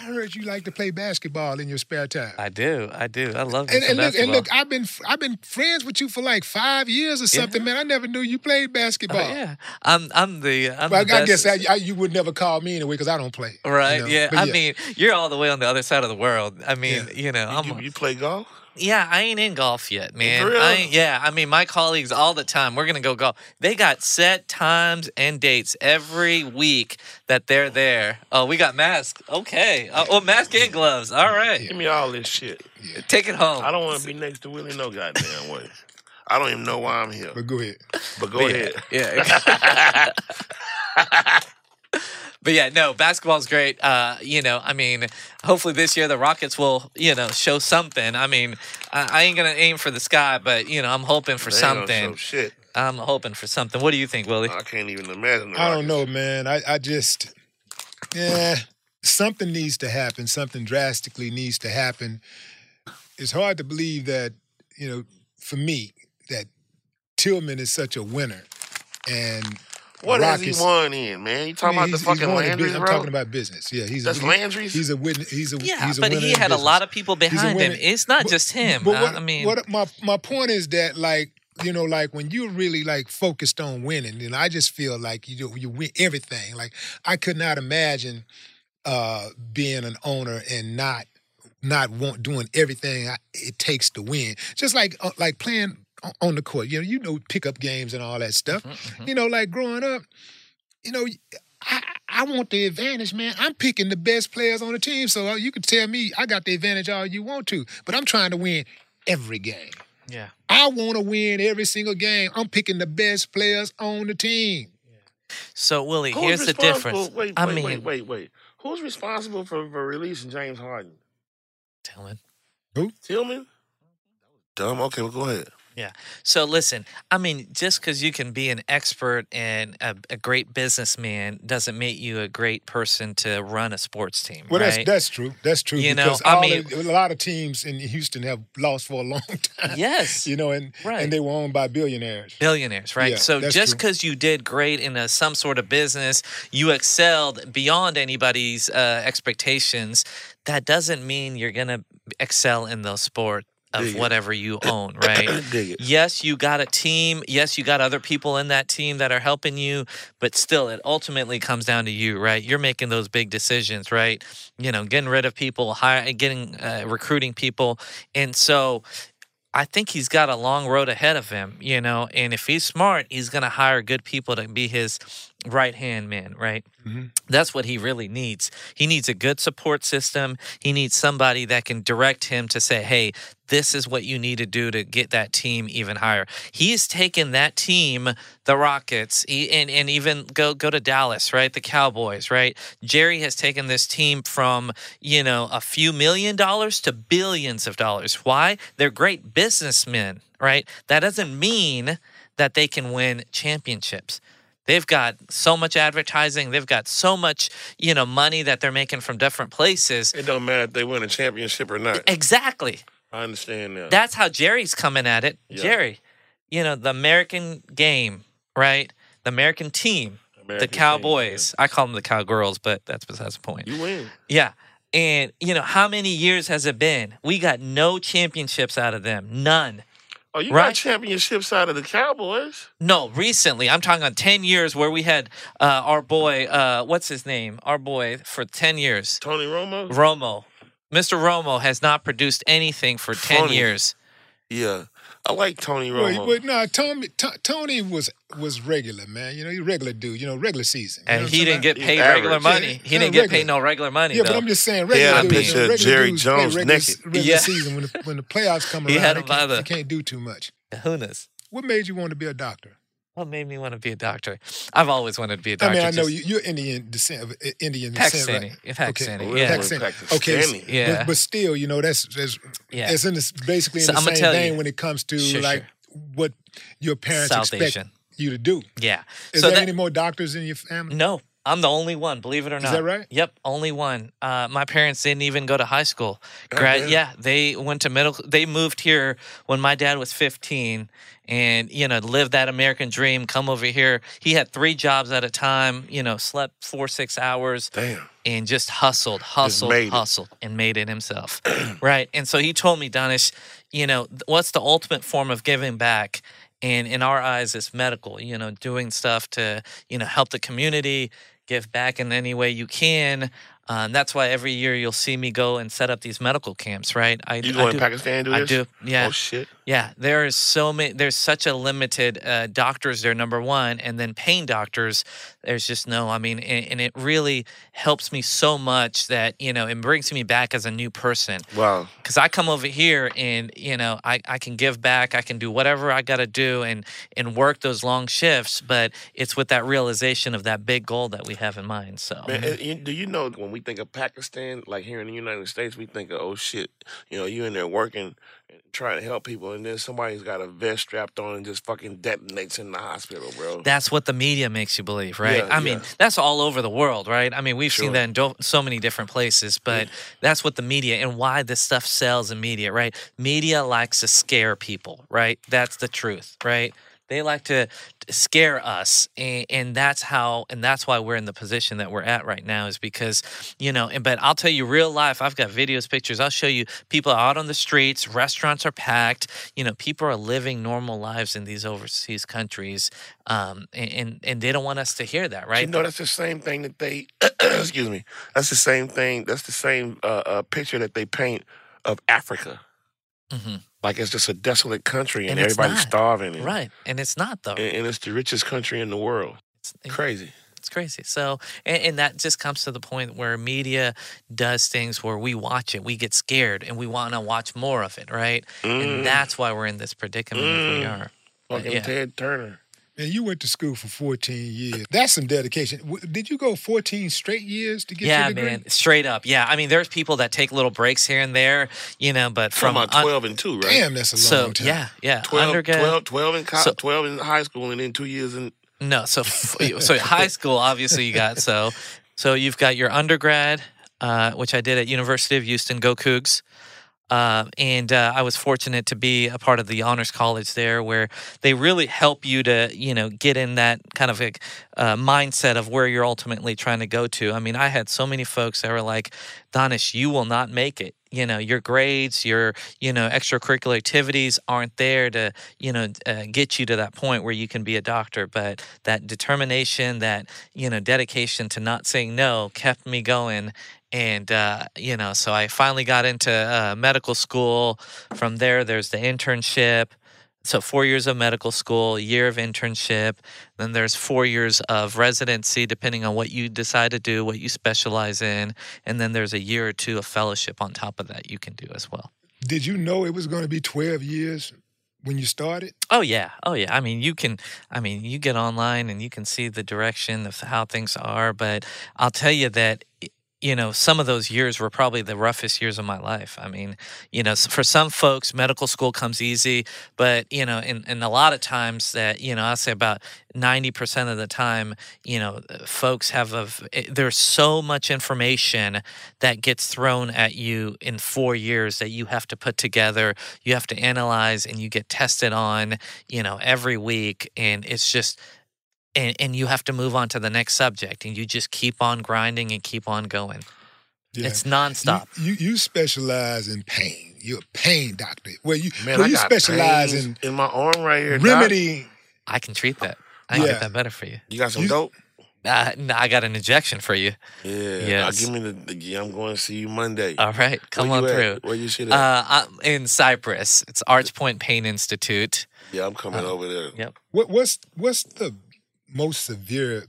I heard you like to play basketball in your spare time. I do. I do. I love and, and look, and look, I've been I've been friends with you for like five years or something, man. I never knew you played Oh, basketball. yeah, I'm. I'm the. I'm Well, the I, I guess I, I, you would never call me anyway because I don't play. you Right. know? Yeah. But I mean, you're all the way on the other side of the world. I mean, you know, I'm. You, you play golf? Yeah, I ain't in golf yet, man. real? I yeah, I mean, my colleagues all the time, we're gonna go golf. They got set times and dates every week that they're there. Oh, we got masks. Okay. Oh, oh mask and gloves. All right. Give me all this shit. Take it home. I don't want to be next to Willie no goddamn way. I don't even know why I'm here. But go ahead. But go Yeah, ahead. yeah. But yeah, no, basketball's great. Uh, you know, I mean, hopefully this year the Rockets will, you know, show something. I mean, I, I ain't gonna aim for the sky, but you know, I'm hoping for They ain't gonna something. show shit. I'm hoping for something. What do you think, Willie? I can't even imagine. The I don't know, man. I, I just, yeah, something needs to happen. Something drastically needs to happen. It's hard to believe that, you know, for me, that Tilman is such a winner. And What has Rockets- he won in, man? You I talking mean, about the he's- he's fucking Landry's, bus- I'm talking about business. Yeah, he's That's a, he- Landry's? He's a witness. He's a Yeah, he's a but he had a lot of people behind him. It's not But- just him. But I- what, I mean, what my my point is that like you know like when you're really like focused on winning, and I just feel like you do, you win everything. Like I could not imagine uh being an owner and not not want doing everything I, it takes to win. Just like uh, like playing o- on the court. You know, you know pickup games and all that stuff. Mm-hmm, You know, like growing up, you know. I, I want the advantage, man. I'm picking the best players on the team, so uh, you can tell me I got the advantage all you want to, but I'm trying to win every game. yeah. I want to win every single game. I'm picking the best players on the team. So Willie, Who's here's the difference. Wait, I wait, mean, wait, wait, wait. Who's responsible for, for releasing James Harden? Tilman. Who? Tilman? Dumb. Okay, well, go ahead. Yeah. So listen, I mean, just because you can be an expert and a, a great businessman doesn't make you a great person to run a sports team, Well, right? that's that's true. That's true. You know, because I mean- a lot of teams in Houston have lost for a long time. Yes. you know, and Right. and they were owned by billionaires. Billionaires, right? Yeah, so just because you did great in a, some sort of business, you excelled beyond anybody's uh, expectations. That doesn't mean you're gonna excel in the sport of whatever you own, right? Yes, you got a team. Yes, you got other people in that team that are helping you, but still, it ultimately comes down to you, right? You're making those big decisions, right? You know, getting rid of people, hiring, getting uh, recruiting people, and so. I think he's got a long road ahead of him, you know, and if he's smart, he's going to hire good people to be his right hand man, right? Mm-hmm. That's what he really needs. He needs a good support system. He needs somebody that can direct him to say, hey, this is what you need to do to get that team even higher. He's taken that team, the Rockets, he, and, and even go go to Dallas, right? The Cowboys, right? Jerry has taken this team from, you know, a few million dollars to billions of dollars. Why? They're great businessmen, right? That doesn't mean that they can win championships. They've got so much advertising. They've got so much, you know, money that they're making from different places. It don't matter if they win a championship or not. Exactly. I understand that. That's how Jerry's coming at it. Yeah. Jerry, you know, the American game, right? The American team, American the team, Cowboys. I call them the Cowgirls, but that's besides the point. You win. Yeah. And, you know, how many years has it been? We got no championships out of them. None. Oh, you Right. got championships out of the Cowboys. No, recently. I'm talking on 10 years where we had uh, our boy, uh, what's his name? Our boy for 10 years. Tony Romo. Romo. Mr. Romo has not produced anything for 10 Funny. years. Yeah, I like Tony Wait, Romo. wait, no, Tony, T- Tony was was regular, man. You know, he's a regular dude. You know, regular season. You And he didn't get He's paid regular money. Yeah, He didn't get paid no regular money, Yeah, though. but I'm just saying, regular had a dudes, picture of regular Jerry dudes play Jones regular, naked. regular Yeah. season when the, when the playoffs come He had they him by can't, the- they can't do too much. Who knows? What made you want to be a doctor? What made me want to be a doctor? I've always wanted to be a doctor. I mean, I know just- you, you're Indian descent, of- uh, Indian descent, Pakistani. right? Pakistani, Okay. yeah. Pakistani. Okay, Pakistani. Yeah. But, but still, you know, that's, that's Yeah. it's in this, basically in So the I'ma same tell vein you. when it comes to Sure, like what your parents South expect Asian. you to do. Yeah. Is so there that, any more doctors in your family? No, I'm the only one. Believe it or not. Is that right? Yep, only one. Uh, my parents didn't even go to high school. Grad, damn. yeah, they went to middle. They moved here when my dad was 15, and you know, lived that American dream. Come over here. He had three jobs at a time. You know, slept four six hours. Damn. and just hustled, hustled, it. hustled, and made it himself. right. And so he told me, Donish, you know, what's the ultimate form of giving back? And in our eyes, it's medical, you know, doing stuff to, you know, help the community, give back in any way you can. Um, that's why every year you'll see me go and set up these medical camps, right? I, You go in Pakistan do I this? do, yeah. Oh shit. Yeah, there is so many. There's such a limited uh, doctors there. Number one, and then pain doctors. There's just no. I mean, and, and it really helps me so much that you know it brings me back as a new person. Wow. Because I come over here and you know I, I can give back. I can do whatever I got to do and and work those long shifts. But it's with that realization of that big goal that we have in mind. So Man, and you- do you know when we think of Pakistan, like here in the United States, we think of oh shit, you know, you in there working and trying to help people, and then somebody's got a vest strapped on and just fucking detonates in the hospital, bro. That's what the media makes you believe, right? Yeah, I mean, that's all over the world, right? I mean, we've Sure. seen that in do- so many different places, but that's what the media and why this stuff sells in media, right? Media likes to scare people, right? That's the truth, right? They like to scare us, and, and that's how, and that's why we're in the position that we're at right now, is because, you know. And but I'll tell you, real life, I've got videos, pictures. I'll show you people out on the streets, restaurants are packed. You know, people are living normal lives in these overseas countries, um, and, and and they don't want us to hear that, right? You know, that's the same thing that they, excuse me, that's the same thing, that's the same uh, uh, picture that they paint of Africa. Mhm. Like it's just a desolate country and, And everybody's starving. And, right? And it's not though. And, and it's the richest country in the world. It's Crazy. It's crazy. So, and, and that just comes to the point where media does things where we watch it, we get scared, and we want to watch more of it, right? Mm. And that's why we're in this predicament that we Mm. are. Fucking yeah. Ted Turner. And you went to school for 14 years. That's some dedication. Did you go 14 straight years to get yeah, your degree? man, straight up. Yeah, I mean, there's people that take little breaks here and there, you know, but From from about un- 12 and 2, right? Damn, that's a so long time. yeah, yeah, 12, undergrad. 12, 12 in co- So- 12 in high school and then two years in. No, so so high school obviously you got so so you've got your undergrad, uh, which I did at University of Houston, go Cougs. Uh, and uh, I was fortunate to be a part of the honors college there, where they really help you to, you know, get in that kind of a uh, mindset of where you're ultimately trying to go to. I mean, I had so many folks that were like, "Donish, you will not make it. You know, your grades, your, you know, extracurricular activities aren't there to, you know, uh, get you to that point where you can be a doctor. But that determination, that, you know, dedication to not saying no kept me going. And, uh, you know, so I finally got into uh, medical school. From there, there's the internship. So, four years of medical school, year of internship. Then there's four years of residency, depending on what you decide to do, what you specialize in. And then there's a year or two of fellowship on top of that you can do as well. Did you know it was going to be 12 years when you started? Oh yeah, oh yeah. I mean, you can. I mean, you get online and you can see the direction of how things are. But I'll tell you that. You know, some of those years were probably the roughest years of my life. I mean, you know, for some folks, medical school comes easy, but you know, and a lot of times that you know, I'll say about ninety percent of the time, you know, uh, folks have a. eh, There's so much information that gets thrown at you in four years that you have to put together, you have to analyze, and you get tested on, you know, every week, and it's just. And, and you have to move on to the next subject, and you just keep on grinding and keep on going. Yeah. It's nonstop. You, you you specialize in pain. You're a pain doctor. Well, you Man, well, I you got specialize pains in in my arm right here. Doc. remedy. I can treat that. I can Yeah. get that better for you. You got some You- dope? Uh, no, I got an injection for you. Yeah. Yes. give me the, the. I'm going to see you Monday. All right, come Where on you at? through. Where you shit at? Uh, I'm in Cypress. It's Arch Point Pain Institute. yeah, I'm coming uh, over there. Yep. What what's what's the most severe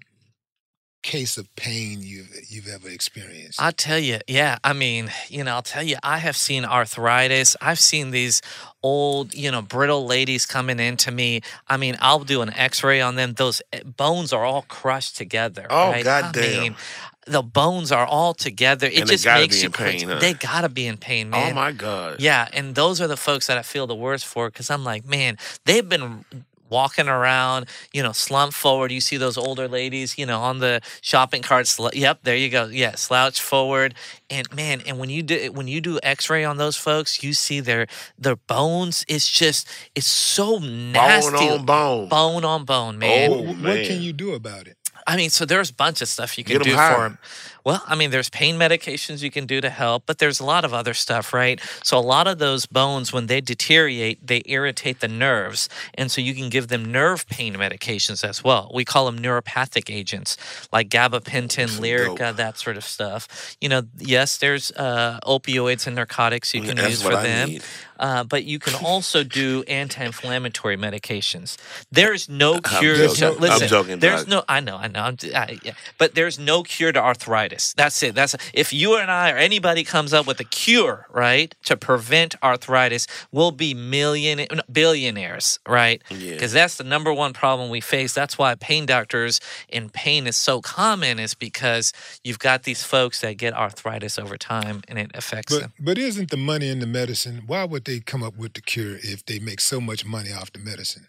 case of pain you've you've ever experienced? I'll tell you, yeah. I mean, you know, I'll tell you, I have seen arthritis. I've seen these old, you know, brittle ladies coming into me. I mean, I'll do an x ray on them. Those eh, bones are all crushed together. Oh, right? goddamn. I mean, the bones are all together. It And just makes be you in pain, huh? They gotta be in pain, man. Oh my god. Yeah, and those are the folks that I feel the worst for because I'm like, man, they've been walking around, you know, slump forward. You see those older ladies, you know, on the shopping carts. Sl- yep, there you go. Yeah, slouch forward, and man, and when you do when you do X-ray on those folks, you see their their bones. It's just it's so nasty. Bone on bone. bone on bone, man. Oh, what, what can you do about it? I mean, so there's a bunch of stuff you can Get 'em do high. for them. Well, I mean, there's pain medications you can do to help, but there's a lot of other stuff, right? So, a lot of those bones, when they deteriorate, they irritate the nerves. And so, you can give them nerve pain medications as well. We call them neuropathic agents like gabapentin, Lyrica, that sort of stuff. You know, yes, there's uh, opioids and narcotics you can That's use for them. need. Uh, but you can also do anti-inflammatory medications. There is no I'm cure. joking. to, I'm listen, joking, there's no. I know. I know. I'm, I, yeah. But there's no cure to arthritis. That's it. That's if you and I or anybody comes up with a cure, right, to prevent arthritis, we'll be million billionaires, right? Yeah. Because that's the number one problem we face. That's why pain doctors and pain is so common, is because you've got these folks that get arthritis over time and it affects But them. but isn't the money in the medicine? Why would they come up with the cure if they make so much money off the medicine?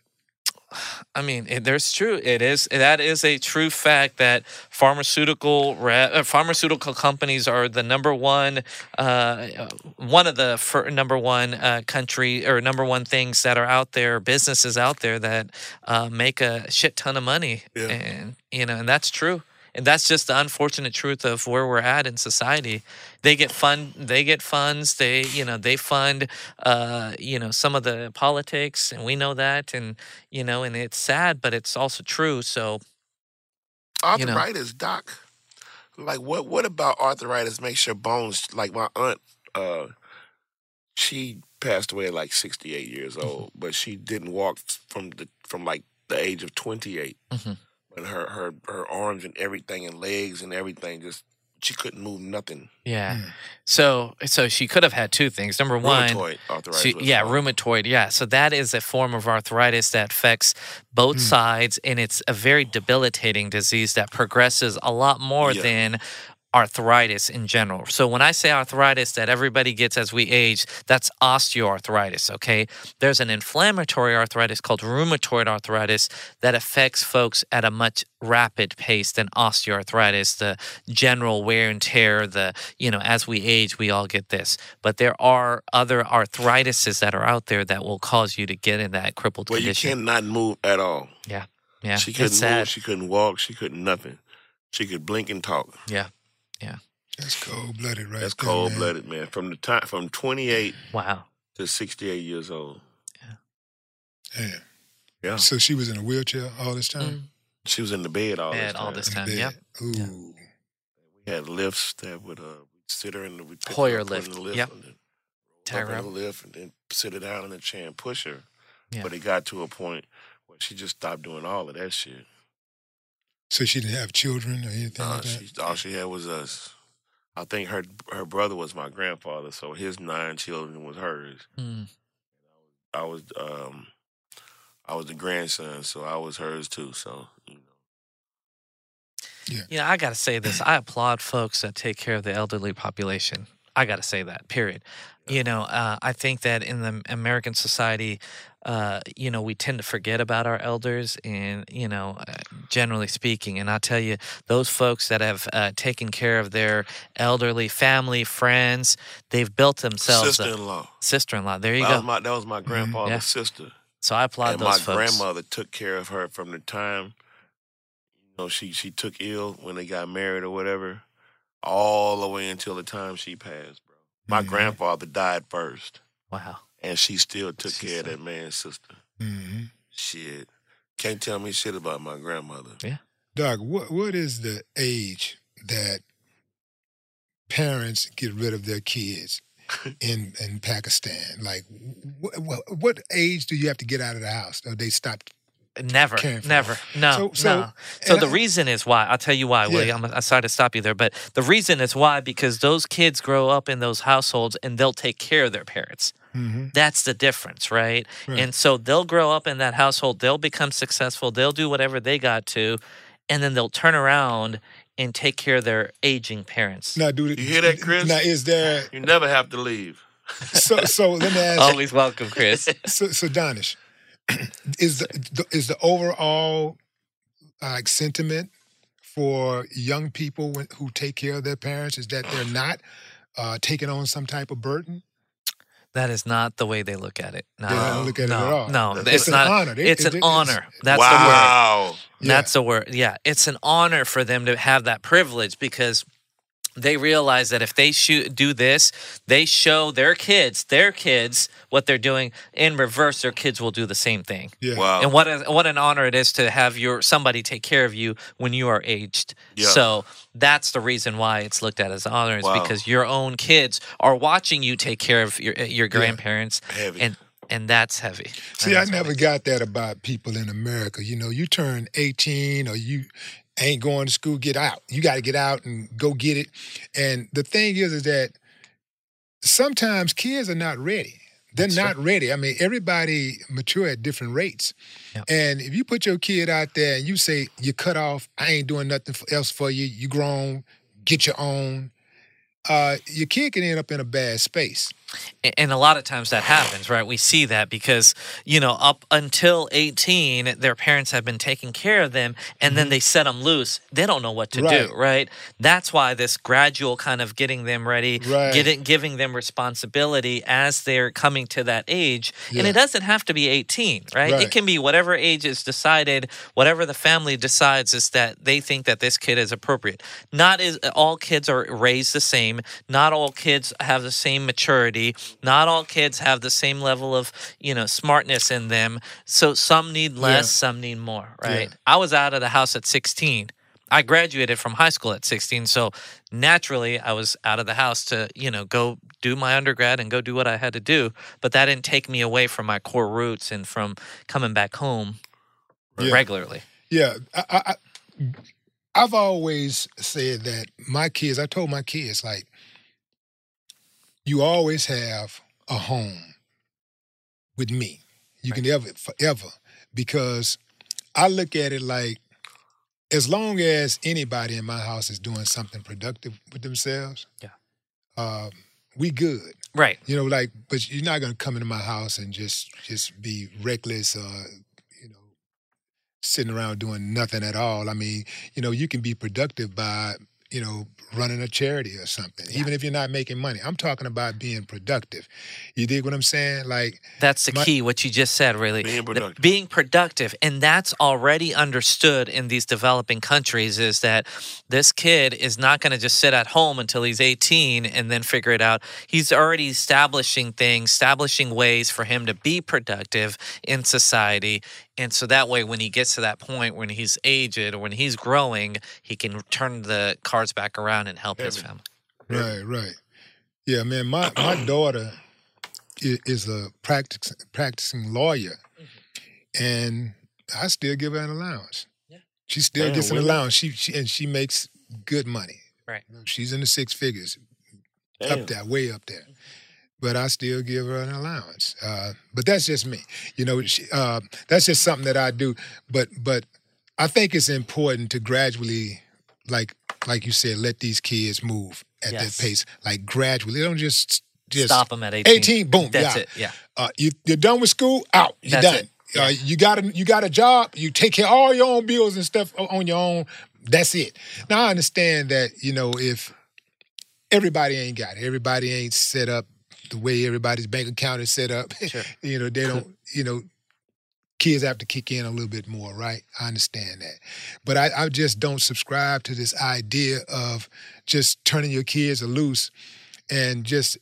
I mean, it, there's true. It is that is a true fact that pharmaceutical re, uh, pharmaceutical companies are the number one, uh, one of the fir- number one uh, country or number one things that are out there, businesses out there that uh, make a shit ton of money, Yeah. and you know, and that's true. And that's just the unfortunate truth of where we're at in society. They get fund, they get funds. They, you know, they fund, uh, you know, some of the politics, and we know that. And you know, and it's sad, but it's also true. So, you know. Arthritis, doc. Like what? What about arthritis makes your bones? Like my aunt, uh, she passed away at like sixty eight years Mm-hmm. old, but she didn't walk from the from like the age of twenty eight. But her her her arms and everything and legs and everything just she couldn't move nothing. yeah. So, so she could have had two things. Number one, Rheumatoid arthritis. She, yeah, wrong. rheumatoid. Yeah, so that is a form of arthritis that affects both Hmm. sides, and it's a very debilitating disease that progresses a lot more Yeah. than arthritis in general. So when I say arthritis that everybody gets as we age, that's osteoarthritis, okay? There's an inflammatory arthritis called rheumatoid arthritis that affects folks at a much rapid pace than osteoarthritis, the general wear and tear, the, you know, as we age, we all get this. But there are other arthritises that are out there that will cause you to get in that crippled condition. Well, you condition. cannot move at all. Yeah. Yeah. She couldn't move. She couldn't walk. She couldn't nothing. She could blink and talk. Yeah. Yeah. That's cold blooded, right? That's cold blooded, man. From the time from twenty eight Wow. to sixty eight years old. Yeah. Damn. Yeah. So she was in a wheelchair all this time. Mm. She was in the bed all Bed this time. all this time. Yep. Ooh. We had lifts that would uh we'd sit her in the we'd pick her Hoyer up, put her lift. in the lift Yep. and then Tie roll up the lift and then sit her down in the chair and push her. Yeah. But it got to a point where she just stopped doing all of that shit. So she didn't have children or anything Uh, like that. she, all she had was us. I think her her brother was my grandfather, so his nine children was hers. Mm. I was um I was the grandson, so I was hers too. So you know. Yeah, I got to say this. I applaud folks that take care of the elderly population. I got to say that, period. You know, uh, I think that in the American society, uh, you know, we tend to forget about our elders, and, you know, uh, generally speaking. And I'll tell you, those folks that have uh, taken care of their elderly family, friends, they've built themselves Sister in law. Sister in law. There you that go. Was my, that was my grandfather's Yeah. sister. So I applaud and those my folks. grandmother took care of her from the time you know she she took ill when they got married or whatever, all the way until the time she passed, bro. My Mhm. grandfather died first, Wow. and she still took She care of that man's sister. hmm Shit, can't tell me shit about my grandmother. Yeah. Doc, what what is the age that parents get rid of their kids in in Pakistan? Like, what, what, what age do you have to get out of the house? Or they stop? Never, caring never, no, So- so- no. So the I- reason is why. I'll tell you why, Willie. Yeah. I'm, I'm sorry to stop you there, but the reason is why because those kids grow up in those households and they'll take care of their parents. Mm-hmm. That's the difference, right? Right. And so they'll grow up in that household. They'll become successful. They'll do whatever they got to, and then they'll turn around and take care of their aging parents. Now, do You hear that, Chris? Now, is there You never have to leave. so so? Let me ask. Always welcome, Chris. So, so Donish, is the, the is the overall uh, like sentiment for young people when, who take care of their parents is that they're not uh, taking on some type of burden? That is not the way they look at it. No, They don't look at it no, at all. No, It's it's, an honor. They- it's an it's- honor. That's the word. wow. Yeah. That's the word. Yeah, it's an honor for them to have that privilege because they realize that if they shoot do this, they show their kids, their kids, what they're doing. In reverse, their kids will do the same thing. Yeah. Wow. And what a, what an honor it is to have your somebody take care of you when you are aged. Yeah. So that's the reason why it's looked at as an honor is Wow. because your own kids are watching you take care of your your grandparents, Heavy. and and that's heavy. See, I never got that about people in America. You know, you turn 18 or you ain't going to school, get out. You got to get out and go get it. And the thing is, is that sometimes kids are not ready. They're not ready. I mean, everybody mature at different rates. And if you put your kid out there and you say, you cut off, I ain't doing nothing else for you, you grown, get your own, uh, your kid can end up in a bad space. And a lot of times that happens right we see that because you know up until 18 their parents have been taking care of them and then mm-hmm. they set them loose they don't know what to Right. do right that's why this gradual kind of getting them ready Right. getting giving them responsibility as they're coming to that age and it doesn't have to be 18 right? Right. it can be whatever age is decided whatever the family decides is that they think that this kid is appropriate not is all kids are raised the same not all kids have the same maturity not all kids have the same level of you know smartness in them so some need less Yeah. some need more right i was out of the house at 16 i graduated from high school at 16 so naturally i was out of the house to you know go do my undergrad and go do what i had to do but that didn't take me away from my core roots and from coming back home Yeah. regularly Yeah, I, I, I, I've always said that my kids. I told my kids like, you always have a home with me. You can ever forever because I look at it like, as long as anybody in my house is doing something productive with themselves, Yeah. um, we good. right You know, like, but you're not gonna come into my house and just just be reckless or, you know, sitting around doing nothing at all. I mean, you know, you can be productive by, you know, running a charity or something, even if you're not making money. I'm talking about being productive. You dig what I'm saying? Like, That's the My- key, what you just said, really. Being The- productive. being productive. And that's already understood in these developing countries is that this kid is not going to just sit at home until he's 18 and then figure it out. He's already establishing things, establishing ways for him to be productive in society. And so that way, when he gets to that point when he's aged or when he's growing, he can turn the cards back around and help his family. Right, right. Yeah, man. My my daughter is, is a practice, practicing lawyer, mm-hmm. and I still give her an allowance. Yeah. She still Damn, gets an really? allowance. She, she and she makes good money. Right. She's in the six figures, Damn. up there, way up there. Mm-hmm. But I still give her an allowance. Uh, but that's just me. You know, she, uh, that's just something that I do. But but I think it's important to gradually, like like you said, let these kids move at Yes. that pace, like gradually. They don't just just Stop them at 18. 18, boom, That's yeah. it. Yeah. Uh, you, you're done with school, out. You're That's done. Uh, you got a you got a job. You take care of all your own bills and stuff on your own. That's it. Now I understand that you know if everybody ain't got it, everybody ain't set up the way everybody's bank account is set up. Sure. you know they don't. You know kids have to kick in a little bit more, right? I understand that, but I, I just don't subscribe to this idea of just turning your kids loose and just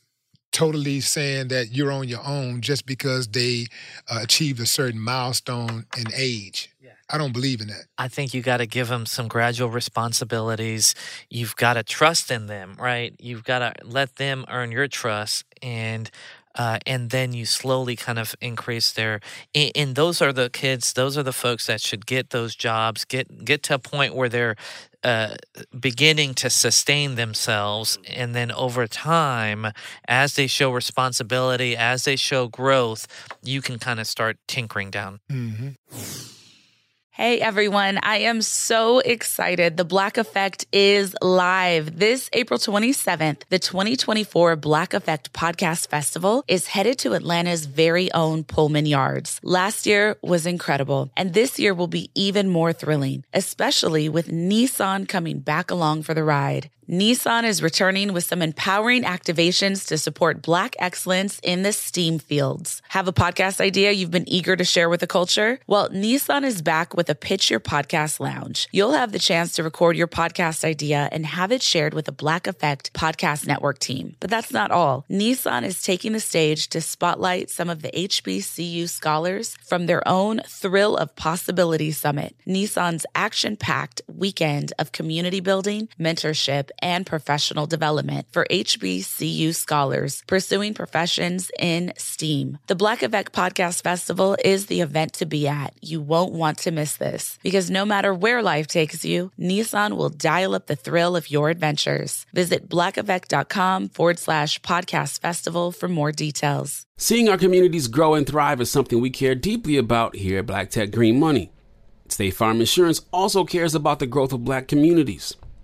totally saying that you're on your own just because they uh, achieved a certain milestone in age. I don't believe in that. I think you got to give them some gradual responsibilities. You've got to trust in them, right? You've got to let them earn your trust, and uh, and then you slowly kind of increase their. And, and those are the kids. Those are the folks that should get those jobs. Get get to a point where they're uh, beginning to sustain themselves, and then over time, as they show responsibility, as they show growth, you can kind of start tinkering down. Mm-hmm. Hey everyone, I am so excited. The Black Effect is live. This April 27th, the 2024 Black Effect Podcast Festival is headed to Atlanta's very own Pullman Yards. Last year was incredible, and this year will be even more thrilling, especially with Nissan coming back along for the ride. Nissan is returning with some empowering activations to support Black excellence in the STEAM fields. Have a podcast idea you've been eager to share with the culture? Well, Nissan is back with a Pitch Your Podcast Lounge. You'll have the chance to record your podcast idea and have it shared with a Black Effect Podcast Network team. But that's not all. Nissan is taking the stage to spotlight some of the HBCU scholars from their own Thrill of Possibility Summit, Nissan's action packed weekend of community building, mentorship, and professional development for HBCU scholars pursuing professions in STEAM. The Black Effect Podcast Festival is the event to be at. You won't want to miss this because no matter where life takes you, Nissan will dial up the thrill of your adventures. Visit blackeffect.com forward slash podcast festival for more details. Seeing our communities grow and thrive is something we care deeply about here at Black Tech Green Money. State Farm Insurance also cares about the growth of black communities.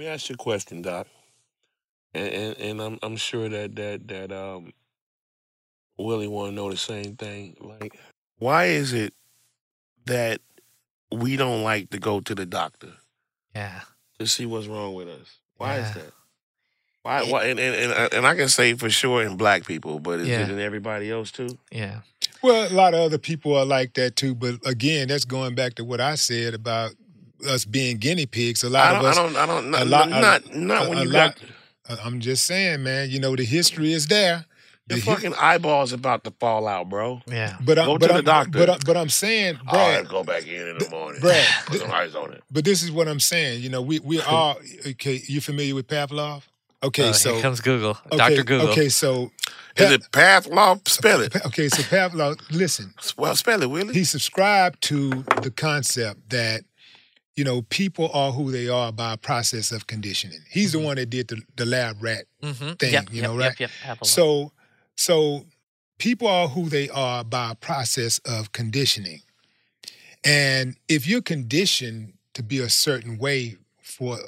Me ask you a question, Doc. And and, and I'm I'm sure that that that um Willie want to know the same thing. Like, why is it that we don't like to go to the doctor Yeah. to see what's wrong with us? Why is that? Why? why and, and and and I can say for sure in black people, but is Yeah. it in everybody else too? Yeah. Well, a lot of other people are like that too, but again, that's going back to what I said about us being guinea pigs. A lot I of don't, us, I don't. I don't. a Not lot- not not when a you lot- got uh, I'm just saying, man. You know, the history is there. your The hi- fucking eyeballs about to fall out, bro. Yeah. but I'm, go but to the I'm, doctor. But, I- but I'm saying, All right, Brad, go back in in the morning. Brad, put some ice on it. but this is what I'm saying. You know, we we are okay. You familiar with Pavlov? Okay, Uh, so here comes Google. okay, Dr. Google. Okay, so Is it Pavlov? Spell it. okay, so Pavlov, listen. Well, spell it, Willie. He subscribed to the concept that you know people are who they are by a process of conditioning. He's the one that did the, the lab rat Mm-hmm. thing, Yep, you know, yep, right? Yep. So, so people are who they are by a process of conditioning. And if you're conditioned to be a certain way for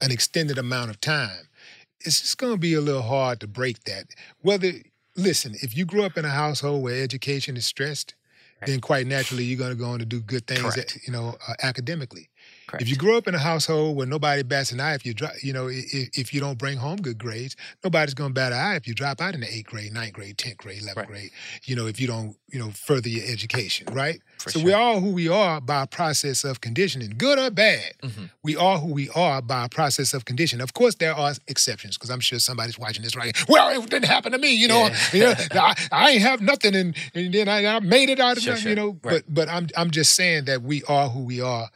an extended amount of time, it's just going to be a little hard to break that. Whether, listen, if you grew up in a household where education is stressed, then quite naturally you're going to go on to do good things, you know, uh, academically. Correct. If you grow up in a household where nobody bats an eye if you drop, you know, if, if you don't bring home good grades, nobody's going to bat an eye if you drop out in the eighth grade, ninth grade, tenth grade, eleventh Right. grade. You know, if you don't, you know, further your education, right? For so sure. we are who we are by a process of conditioning, good or bad. Mhm. We are who we are by a process of conditioning. Of course, there are exceptions because I'm sure somebody's watching this right. Well, it didn't happen to me, you know. Yeah. You know, I, I ain't have nothing, and, and then I, I made it out of Sure, nothing, sure. you know. Right. But but I'm I'm just saying that we are who we are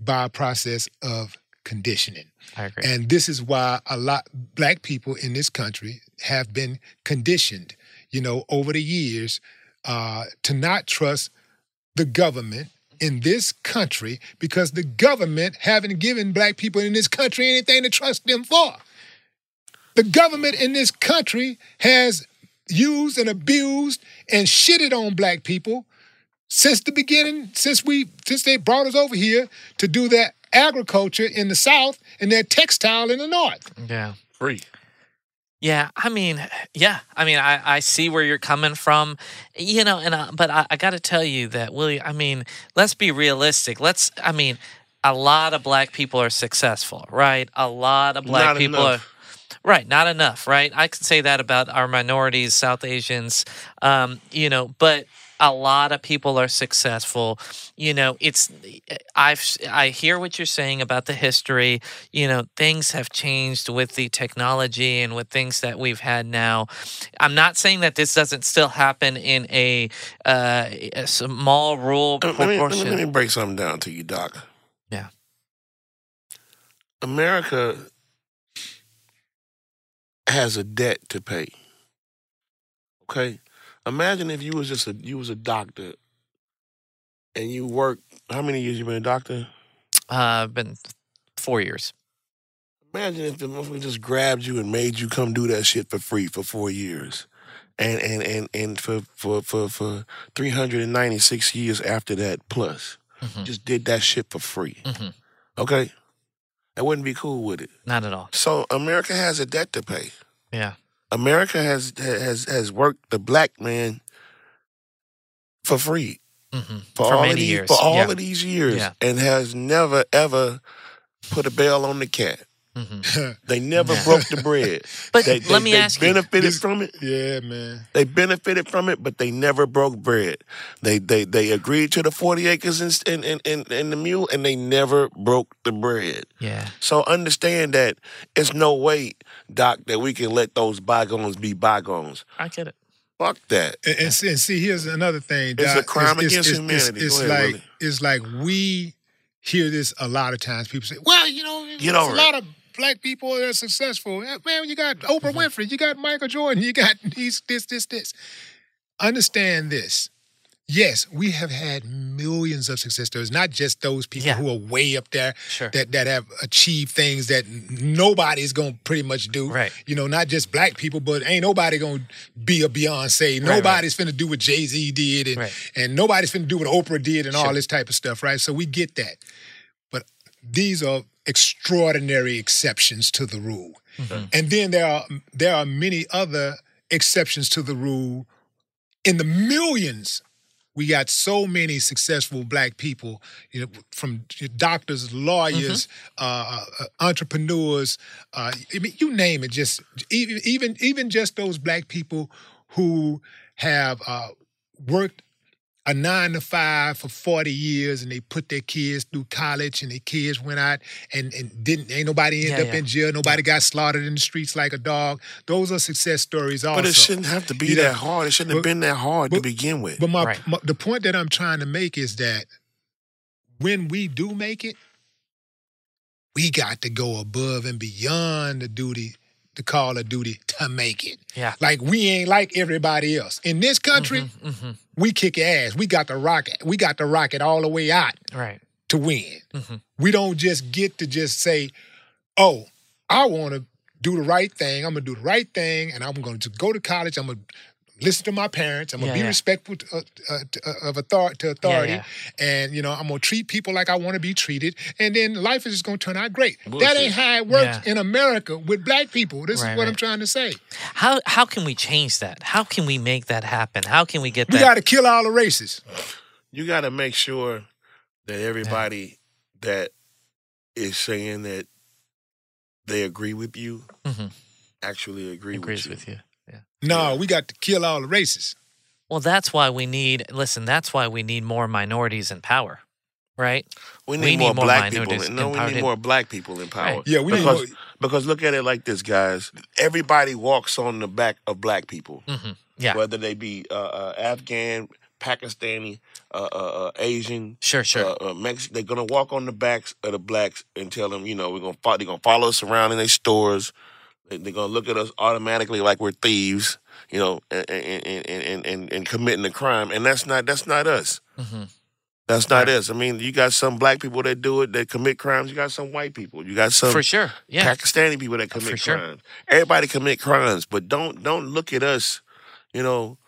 by a process of conditioning. I agree. And this is why a lot black people in this country have been conditioned, you know, over the years, uh, to not trust the government in this country because the government haven't given black people in this country anything to trust them for. The government in this country has used and abused and shitted on black people since the beginning, since we since they brought us over here to do that agriculture in the South and they're textile in the North. Yeah. Free. Yeah, I mean, yeah, I mean, I, I see where you're coming from, you know, and I, but I, I got to tell you that Willie, I mean, let's be realistic. Let's, I mean, a lot of black people are successful, right? A lot of black Not people enough. are right, not enough, right? I can say that about our minorities, South Asians, um, you know, but a lot of people are successful. You know, it's I've I hear what you're saying about the history. You know, things have changed with the technology and with things that we've had now. I'm not saying that this doesn't still happen in a, uh, a small rural Let me, let, me, let me break something down to you, Doc. Yeah. America has a debt to pay. Okay? Imagine if you was just a you was a doctor and you worked how many years you been a doctor? Uh, I've been four years. Imagine if the motherfucker just grabbed you and made you come do that shit for free for four years. And and and, and for, for, for, for 396 years after that plus. Mhm. Just did that shit for free. Mhm. Okay? I wouldn't be cool with it. Not at all. So America has a debt to pay. Yeah. America has has has worked the black man for free Mm-hmm. for, For all many of these years, for all yeah. of these years, Yeah. and has never ever put a bell on the cat. Mm-hmm. They never broke the bread. But they, let me they ask you, benefited this- from it. Yeah, man. They benefited from it, but they never broke bread. They they they agreed to the forty acres and and and, and, and the mule, and they never broke the bread. Yeah. So understand that it's no way, Doc, that we can let those bygones be bygones. I get it. Fuck that. And, and, see, and see, here's another thing. It's a crime It's- against it's, humanity. It's, Go it's ahead, like Willie. it's like we hear this a lot of times. People say, "Well, you know, Get there's over a it. lot of black people that are successful. Man, you got Oprah mm-hmm. Winfrey, you got Michael Jordan, you got these, this, this, this." Understand this. Yes, we have had millions of success stories, not just those people Yeah. who are way up there Sure. that, that have achieved things that nobody's gonna pretty much do. Right. You know, not just black people, but ain't nobody gonna be a Beyonce. Right, right. Nobody's finna do what Jay Z did, and Right. and nobody's finna do what Oprah did, and all this type of stuff, right? So we get that, but these are extraordinary exceptions to the rule, Mm-hmm. and then there are there are many other exceptions to the rule in the millions. We got so many successful black people, you know, from doctors, lawyers, uh, uh, entrepreneurs. Uh, I mean, you name it. Just even even even just those black people who have uh, worked a nine to five for 40 years and they put their kids through college and their kids went out and, and didn't ain't nobody end Yeah, up yeah. in jail nobody got slaughtered in the streets like a dog those are success stories also But it shouldn't have to be You know, that hard. It shouldn't have been that hard to begin with. but my, Right. my the point that I'm trying to make is that when we do make it, we got to go above and beyond the duty, the call of duty to make it. Yeah. Like we ain't like everybody else. In this country, Mm-hmm. we kick ass. We got the rocket. We got the rocket all the way out Right. to win. Mm-hmm. We don't just get to just say, "Oh, I want to do the right thing. I'm gonna do the right thing, and I'm going to go to college. I'm gonna listen to my parents. I'm gonna Yeah, be yeah. respectful to, uh, uh, to, uh, of authority to authority, yeah. and you know I'm gonna treat people like I want to be treated, and then life is just gonna turn out great. That ain't how it works Yeah. in America with black people. This Right, is what I'm trying to say. How how can we change that? How can we make that happen? How can we get We that? got to kill all the races. you got to make sure that everybody that is saying that they agree with you Mhm. actually agree agrees with you. with you. Yeah. No, we got to kill all the races. Well, that's why we need. Listen, that's why we need more minorities in power, right? We need, We more, need more black people. minorities In, no, we need more black people in power. Right. Yeah, we need because, more- because look at it like this, guys. Everybody walks on the back of black people, hmm Yeah. whether they be uh, uh, Afghan, Pakistani, uh, uh, uh, Asian, Sure. Sure. uh, uh, Mex- they're gonna walk on the backs of the blacks and tell them, you know, we're gonna follow, they're gonna follow us around in their stores. They- They're gonna look at us automatically like we're thieves, you know, and and and and, and, and committing a crime, and that's not that's not us. hmm That's not us. I mean, you got some black people that do it that commit crimes. You got some white people. You got some For sure. Yeah. Pakistani people that commit For sure. crimes. Everybody commit crimes, but don't don't look at us, you know,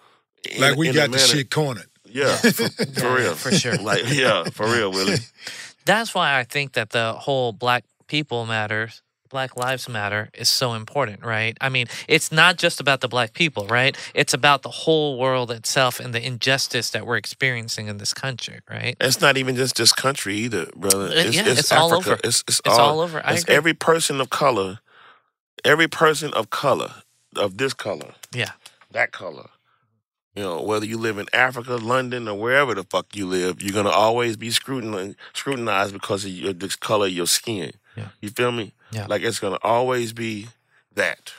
in- Like we in a got the manner- shit cornered. Yeah, for, for Yeah, real, for sure. Like yeah, for real, Willie. That's why I think that the whole Black People Matters, Black Lives Matter is so important, right? I mean, it's not just about the Black people, right? It's about the whole world itself and the injustice that we're experiencing in this country, right? It's not even just this country either, brother. It's, yeah, it's, it's all over. It's, it's, It's all over. I it's agree. every person of color, every person of color, of this color, Yeah. that color. You know, whether you live in Africa, London, or wherever the fuck you live, you're gonna always be scrutinized, scrutinized because of your, the color of your skin. Yeah. You feel me? Yeah. Like it's gonna always be that.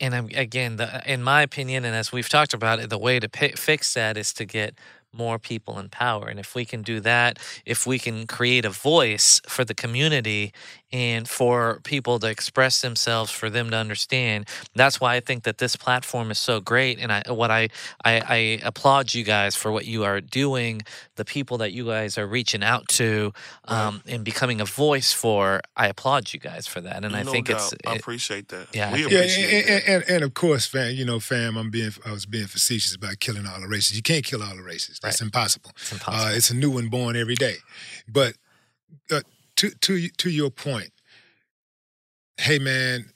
and I'm, again, the, in my opinion, and as we've talked about it, the way to pi fix that is to get more people in power. And if we can do that, if we can create a voice for the community and for people to express themselves, for them to understand, that's why I think that this platform is so great. And I, what I, I, I applaud you guys for what you are doing, the people that you guys are reaching out to, um, and becoming a voice for. I applaud you guys for that. And I think doubt. it's. I appreciate that. Yeah. we Yeah, appreciate and, and, and, and of course, fam, you know, fam, I'm being, I was being facetious about killing all the races. You can't kill all the races. That's impossible. It's impossible. Uh, it's a new one born every day. But uh, to to to your point, hey man,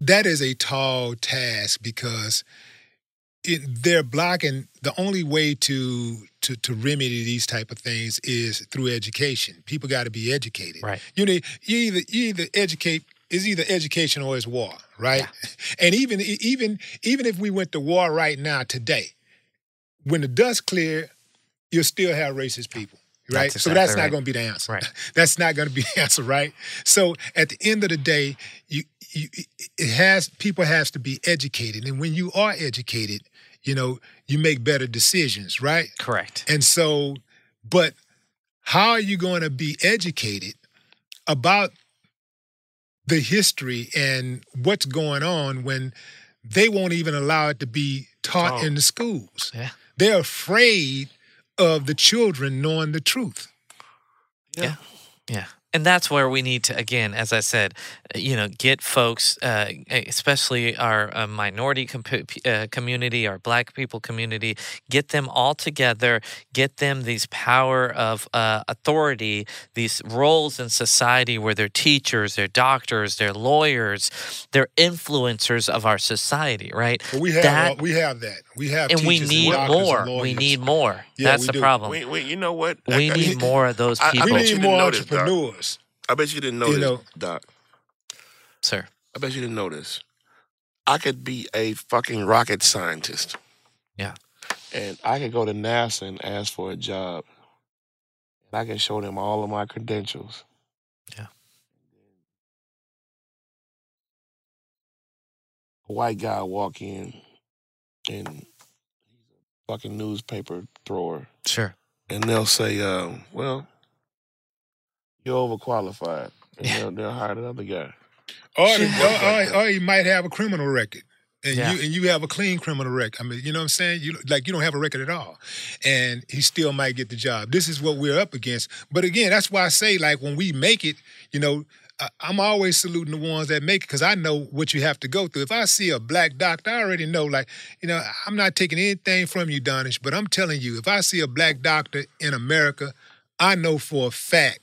that is a tall task because it, they're blocking. The only way to to to remedy these type of things is through education. People got to be educated. Right. You know, you either you either educate. It's either education or it's war, right? And even even even if we went to war right now today, when the dust clear, you'll still have racist people, right? That's so that's not right. going to be the answer. Right. That's not going to be the answer, right? So at the end of the day, you, you it has people has to be educated, and when you are educated, you know you make better decisions, right? Correct. And so, but how are you going to be educated about the history and what's going on when they won't even allow it to be taught Oh. in the schools? Yeah. They're afraid of the children knowing the truth. Yeah. Yeah. And that's where we need to, again, as I said, uh, you know, get folks, uh, especially our uh, minority comp- uh, community, our black people community, get them all together, get them these power of uh, authority, these roles in society where they're teachers, they're doctors, they're lawyers, they're influencers of our society, right? But we have That- all- we have that. We have and we need and more. We need more. Yeah, That's we the do. problem. We, we, you know what? We I- I- need more of those I- I people. We need more know this, entrepreneurs. I bet you didn't know You this, know- Doc. Sir. I bet you didn't know this. I could be a fucking rocket scientist. Yeah. And I could go to NASA and ask for a job. And I can show them all of my credentials. Yeah. A white guy walk in and he's a fucking newspaper thrower. Sure. And they'll say, um, well, you're overqualified. And they'll, they'll hire another guy. Or, the, or, or, or you might have a criminal record. And Yeah. you and you have a clean criminal record. I mean, you know what I'm saying? You like you don't have a record at all. And he still might get the job. This is what we're up against. But again, that's why I say, like, when we make it, you know, I, I'm always saluting the ones that make it because I know what you have to go through. If I see a black doctor, I already know, like, you know, I'm not taking anything from you, Danish, but I'm telling you, if I see a black doctor in America, I know for a fact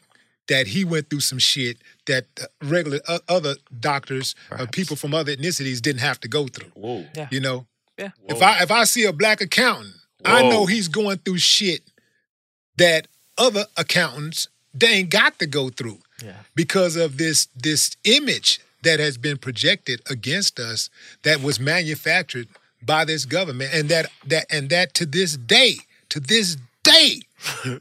that he went through some shit that uh, regular uh, other doctors or people from other ethnicities didn't have to go through. Whoa. Yeah. You know, Yeah. if I if I see a black accountant, I know he's going through shit that other accountants they ain't got to go through Yeah. because of this this image that has been projected against us that was manufactured by this government and that that and that to this day to this day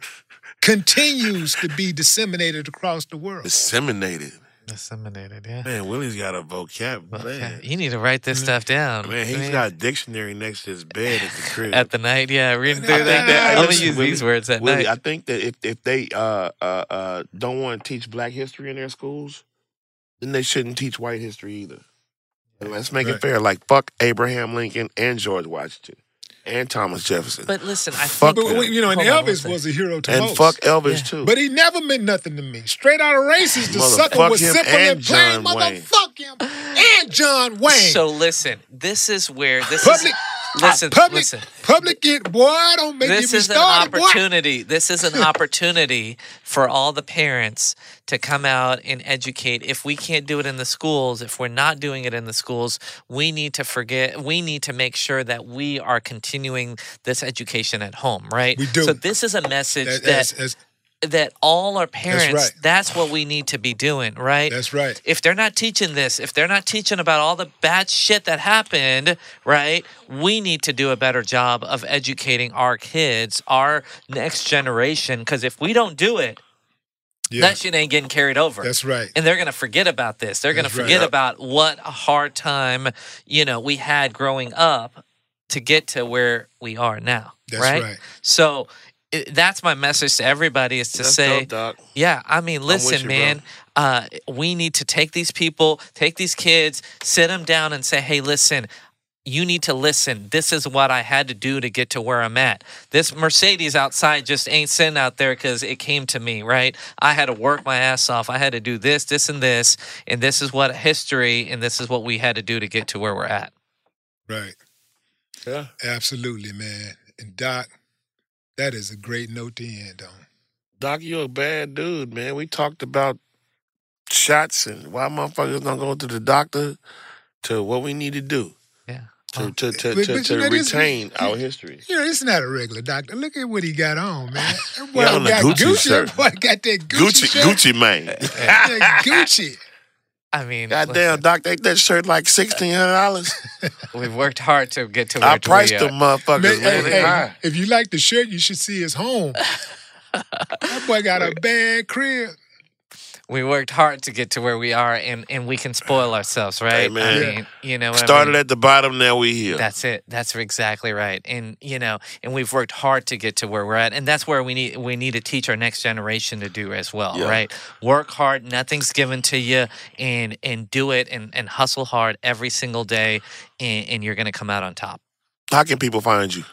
continues to be disseminated across the world. Disseminated. Disseminated, yeah. Man, Willie's got a vocab. Okay. Man, You need to write this stuff down. man he's I mean, got a dictionary next to his bed at the crib. at the night. Yeah, reading I through think that. that- I'm gonna use Willie, these words at Willie, night. I think that if, if they uh, uh, uh, don't want to teach black history in their schools, then they shouldn't teach white history either. And let's make Right. it fair. Like fuck Abraham Lincoln and George Washington and Thomas Jefferson. But listen, I Fuck think But, but, you know, and Hold on Elvis was a hero to and most. fuck Elvis Yeah. too. But he never meant nothing to me. Straight out of racist, the sucker Motherfuck was him simple and and plain. John Wayne. Motherfuck him and John Wayne. So listen, this is where this Public, is Listen, public, listen. public it, boy. Don't make this me is an started, boy. opportunity. This is an opportunity for all the parents to come out and educate. If we can't do it in the schools, if we're not doing it in the schools, we need to forget. We need to make sure that we are continuing this education at home, right? We do. So this is a message That- that that all our parents. right. That's what we need to be doing, right? That's right. if they're not teaching this, if they're not teaching about all the bad shit that happened, right? We need to do a better job of educating our kids, our next generation. Because if we don't do it, Yeah. that shit ain't getting carried over. That's right. And they're gonna forget about this. They're gonna That's right. forget about what a hard time, you know, we had growing up to get to where we are now. That's right. right. So i that's my message to everybody is to That's say, dope, yeah, I mean, listen, you, man. Uh, we need to take these people, take these kids, sit them down, and say, "Hey, listen." You need to listen. This is what I had to do to get to where I'm at. This Mercedes outside just ain't sitting out there because it came to me, right? I had to work my ass off. I had to do this, this, and this. And this is what history and this is what we had to do to get to where we're at. Right. Yeah. Absolutely, man. And Doc, that is a great note to end on. Doc, You're a bad dude, man. We talked about shots and why motherfuckers don't go to the doctor to what we need to do. Yeah. To to to, But- to, but to you know, this- retain our history. You know, this is not a regular doctor. Look at what he got on, man. That boy He on got Gucci Gucci. shirt. That boy got that Gucci, Gucci shirt. Gucci man. That Gucci. I mean, Goddamn, Doc, ain't that shirt like sixteen hundred dollars? we've worked hard to get to where I priced we them motherfuckers, Man, man. hey, They hey, high. if you like the shirt, you should see his home. that boy got a bad crib. We worked hard to get to where we are and and we can spoil ourselves right man. i mean you know what I Started mean? at the bottom, now we here. that's it that's exactly right and you know and we've worked hard to get to where we're at and that's where we need we need to teach our next generation to do as well Yeah. right work hard nothing's given to you and and do it and and hustle hard every single day and, and you're gonna come out on top How can people find you?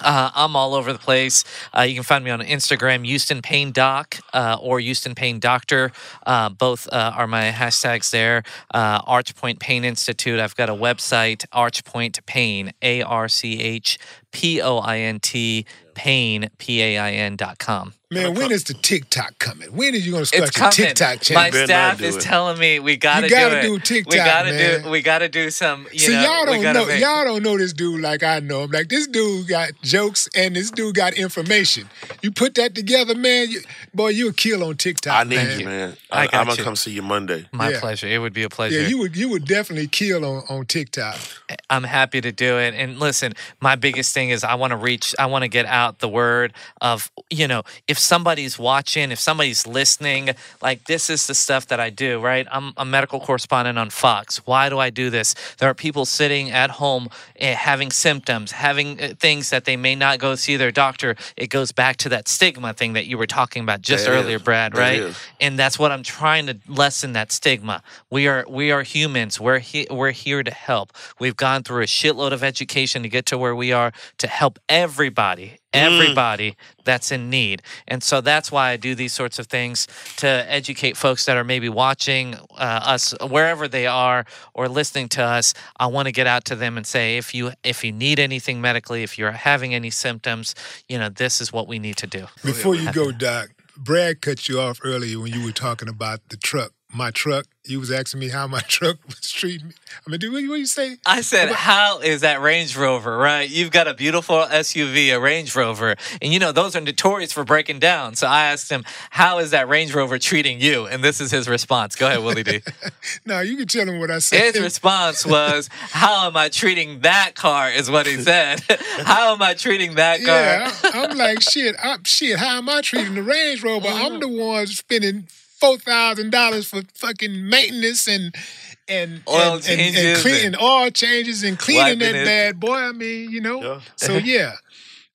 Uh, I'm all over the place. Uh, you can find me on Instagram, Houston Pain Doc uh, or Houston Pain Doctor. Uh, both uh, are my hashtags there. Uh, Archpoint Pain Institute. I've got a website, Archpoint Pain, A R C H P O I N T, pain, P A I N dot com. Man, when is the TikTok coming? When are you going to start It's your coming. TikTok channel? My channel? staff is it. telling me we gotta, gotta do do it. TikTok, we gotta man. do. We gotta do some. You See, know, y'all don't gotta know. make- Y'all don't know this dude like I know him. Like this dude got jokes and this dude got information. You put that together, man. You, boy, you'll kill on TikTok. I need man. you, man. I I, got am gonna come see you Monday. My Yeah. pleasure. It would be a pleasure. Yeah, you would. You would definitely kill on on TikTok. I'm happy to do it. And listen, my biggest thing is I want to reach, I want to get out the word of, you know, if somebody's watching, if somebody's listening, like this is the stuff that I do, right? I'm a medical correspondent on Fox. Why do I do this? There are people sitting at home eh, having symptoms, having eh, things that they may not go see their doctor. It goes back to that stigma thing that you were talking about just That is. earlier, Brad, right? is. and that's what I'm trying to lessen that stigma. We are we are humans. We're he, we're here to help. We've gone through a shitload of education to get to where we are to help everybody, everybody that's in need. And so that's why I do these sorts of things to educate folks that are maybe watching uh, us wherever they are or listening to us. I want to get out to them and say if you if you need anything medically, if you're having any symptoms, you know, this is what we need to do. Before you go, Doc, Brad cut you off earlier when you were talking about the truck. My truck. You was asking me how my truck was treating me. I mean, what, what you say? I said, how is that Range Rover, right? You've got a beautiful SUV, a Range Rover, and you know, those are notorious for breaking down. So I asked him, how is that Range Rover treating you? And this is his response. Go ahead, Willie D. No, you can tell him what I said. His response was, how am I treating that car? Is what he said. how am I treating that car? Yeah, I'm, I'm like shit. I'm, shit, how am I treating the Range Rover? I'm the one spending four thousand dollars for fucking maintenance and and Oil and, and, and cleaning and oil changes and cleaning that it. bad boy. I mean, you know. Yeah. So yeah.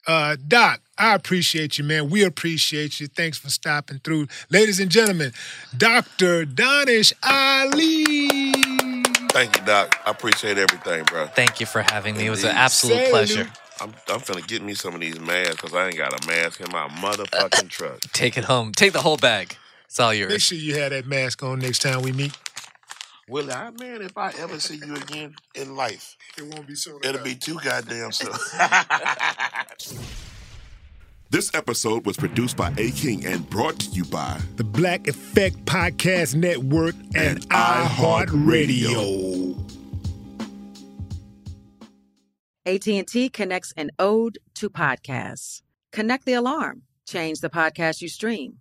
Uh, Doc, I appreciate you, man. We appreciate you. Thanks for stopping through. Ladies and gentlemen, Dr. Danish Ali. Thank you, Doc. I appreciate everything, bro. Thank you for having me. It was an absolute Salute. pleasure. I'm, I'm finna get me some of these masks because I ain't got a mask in my motherfucking truck. Take it home. Take the whole bag. It's all Make sure you have that mask on next time we meet. Willie, I man, if I ever see you again in life, It won't be so. it'll be too goddamn soon. This episode was produced by A King and brought to you by The Black Effect Podcast Network and, iHeartRadio. AT&T connects an ode to podcasts. Connect the alarm. Change the podcast you stream.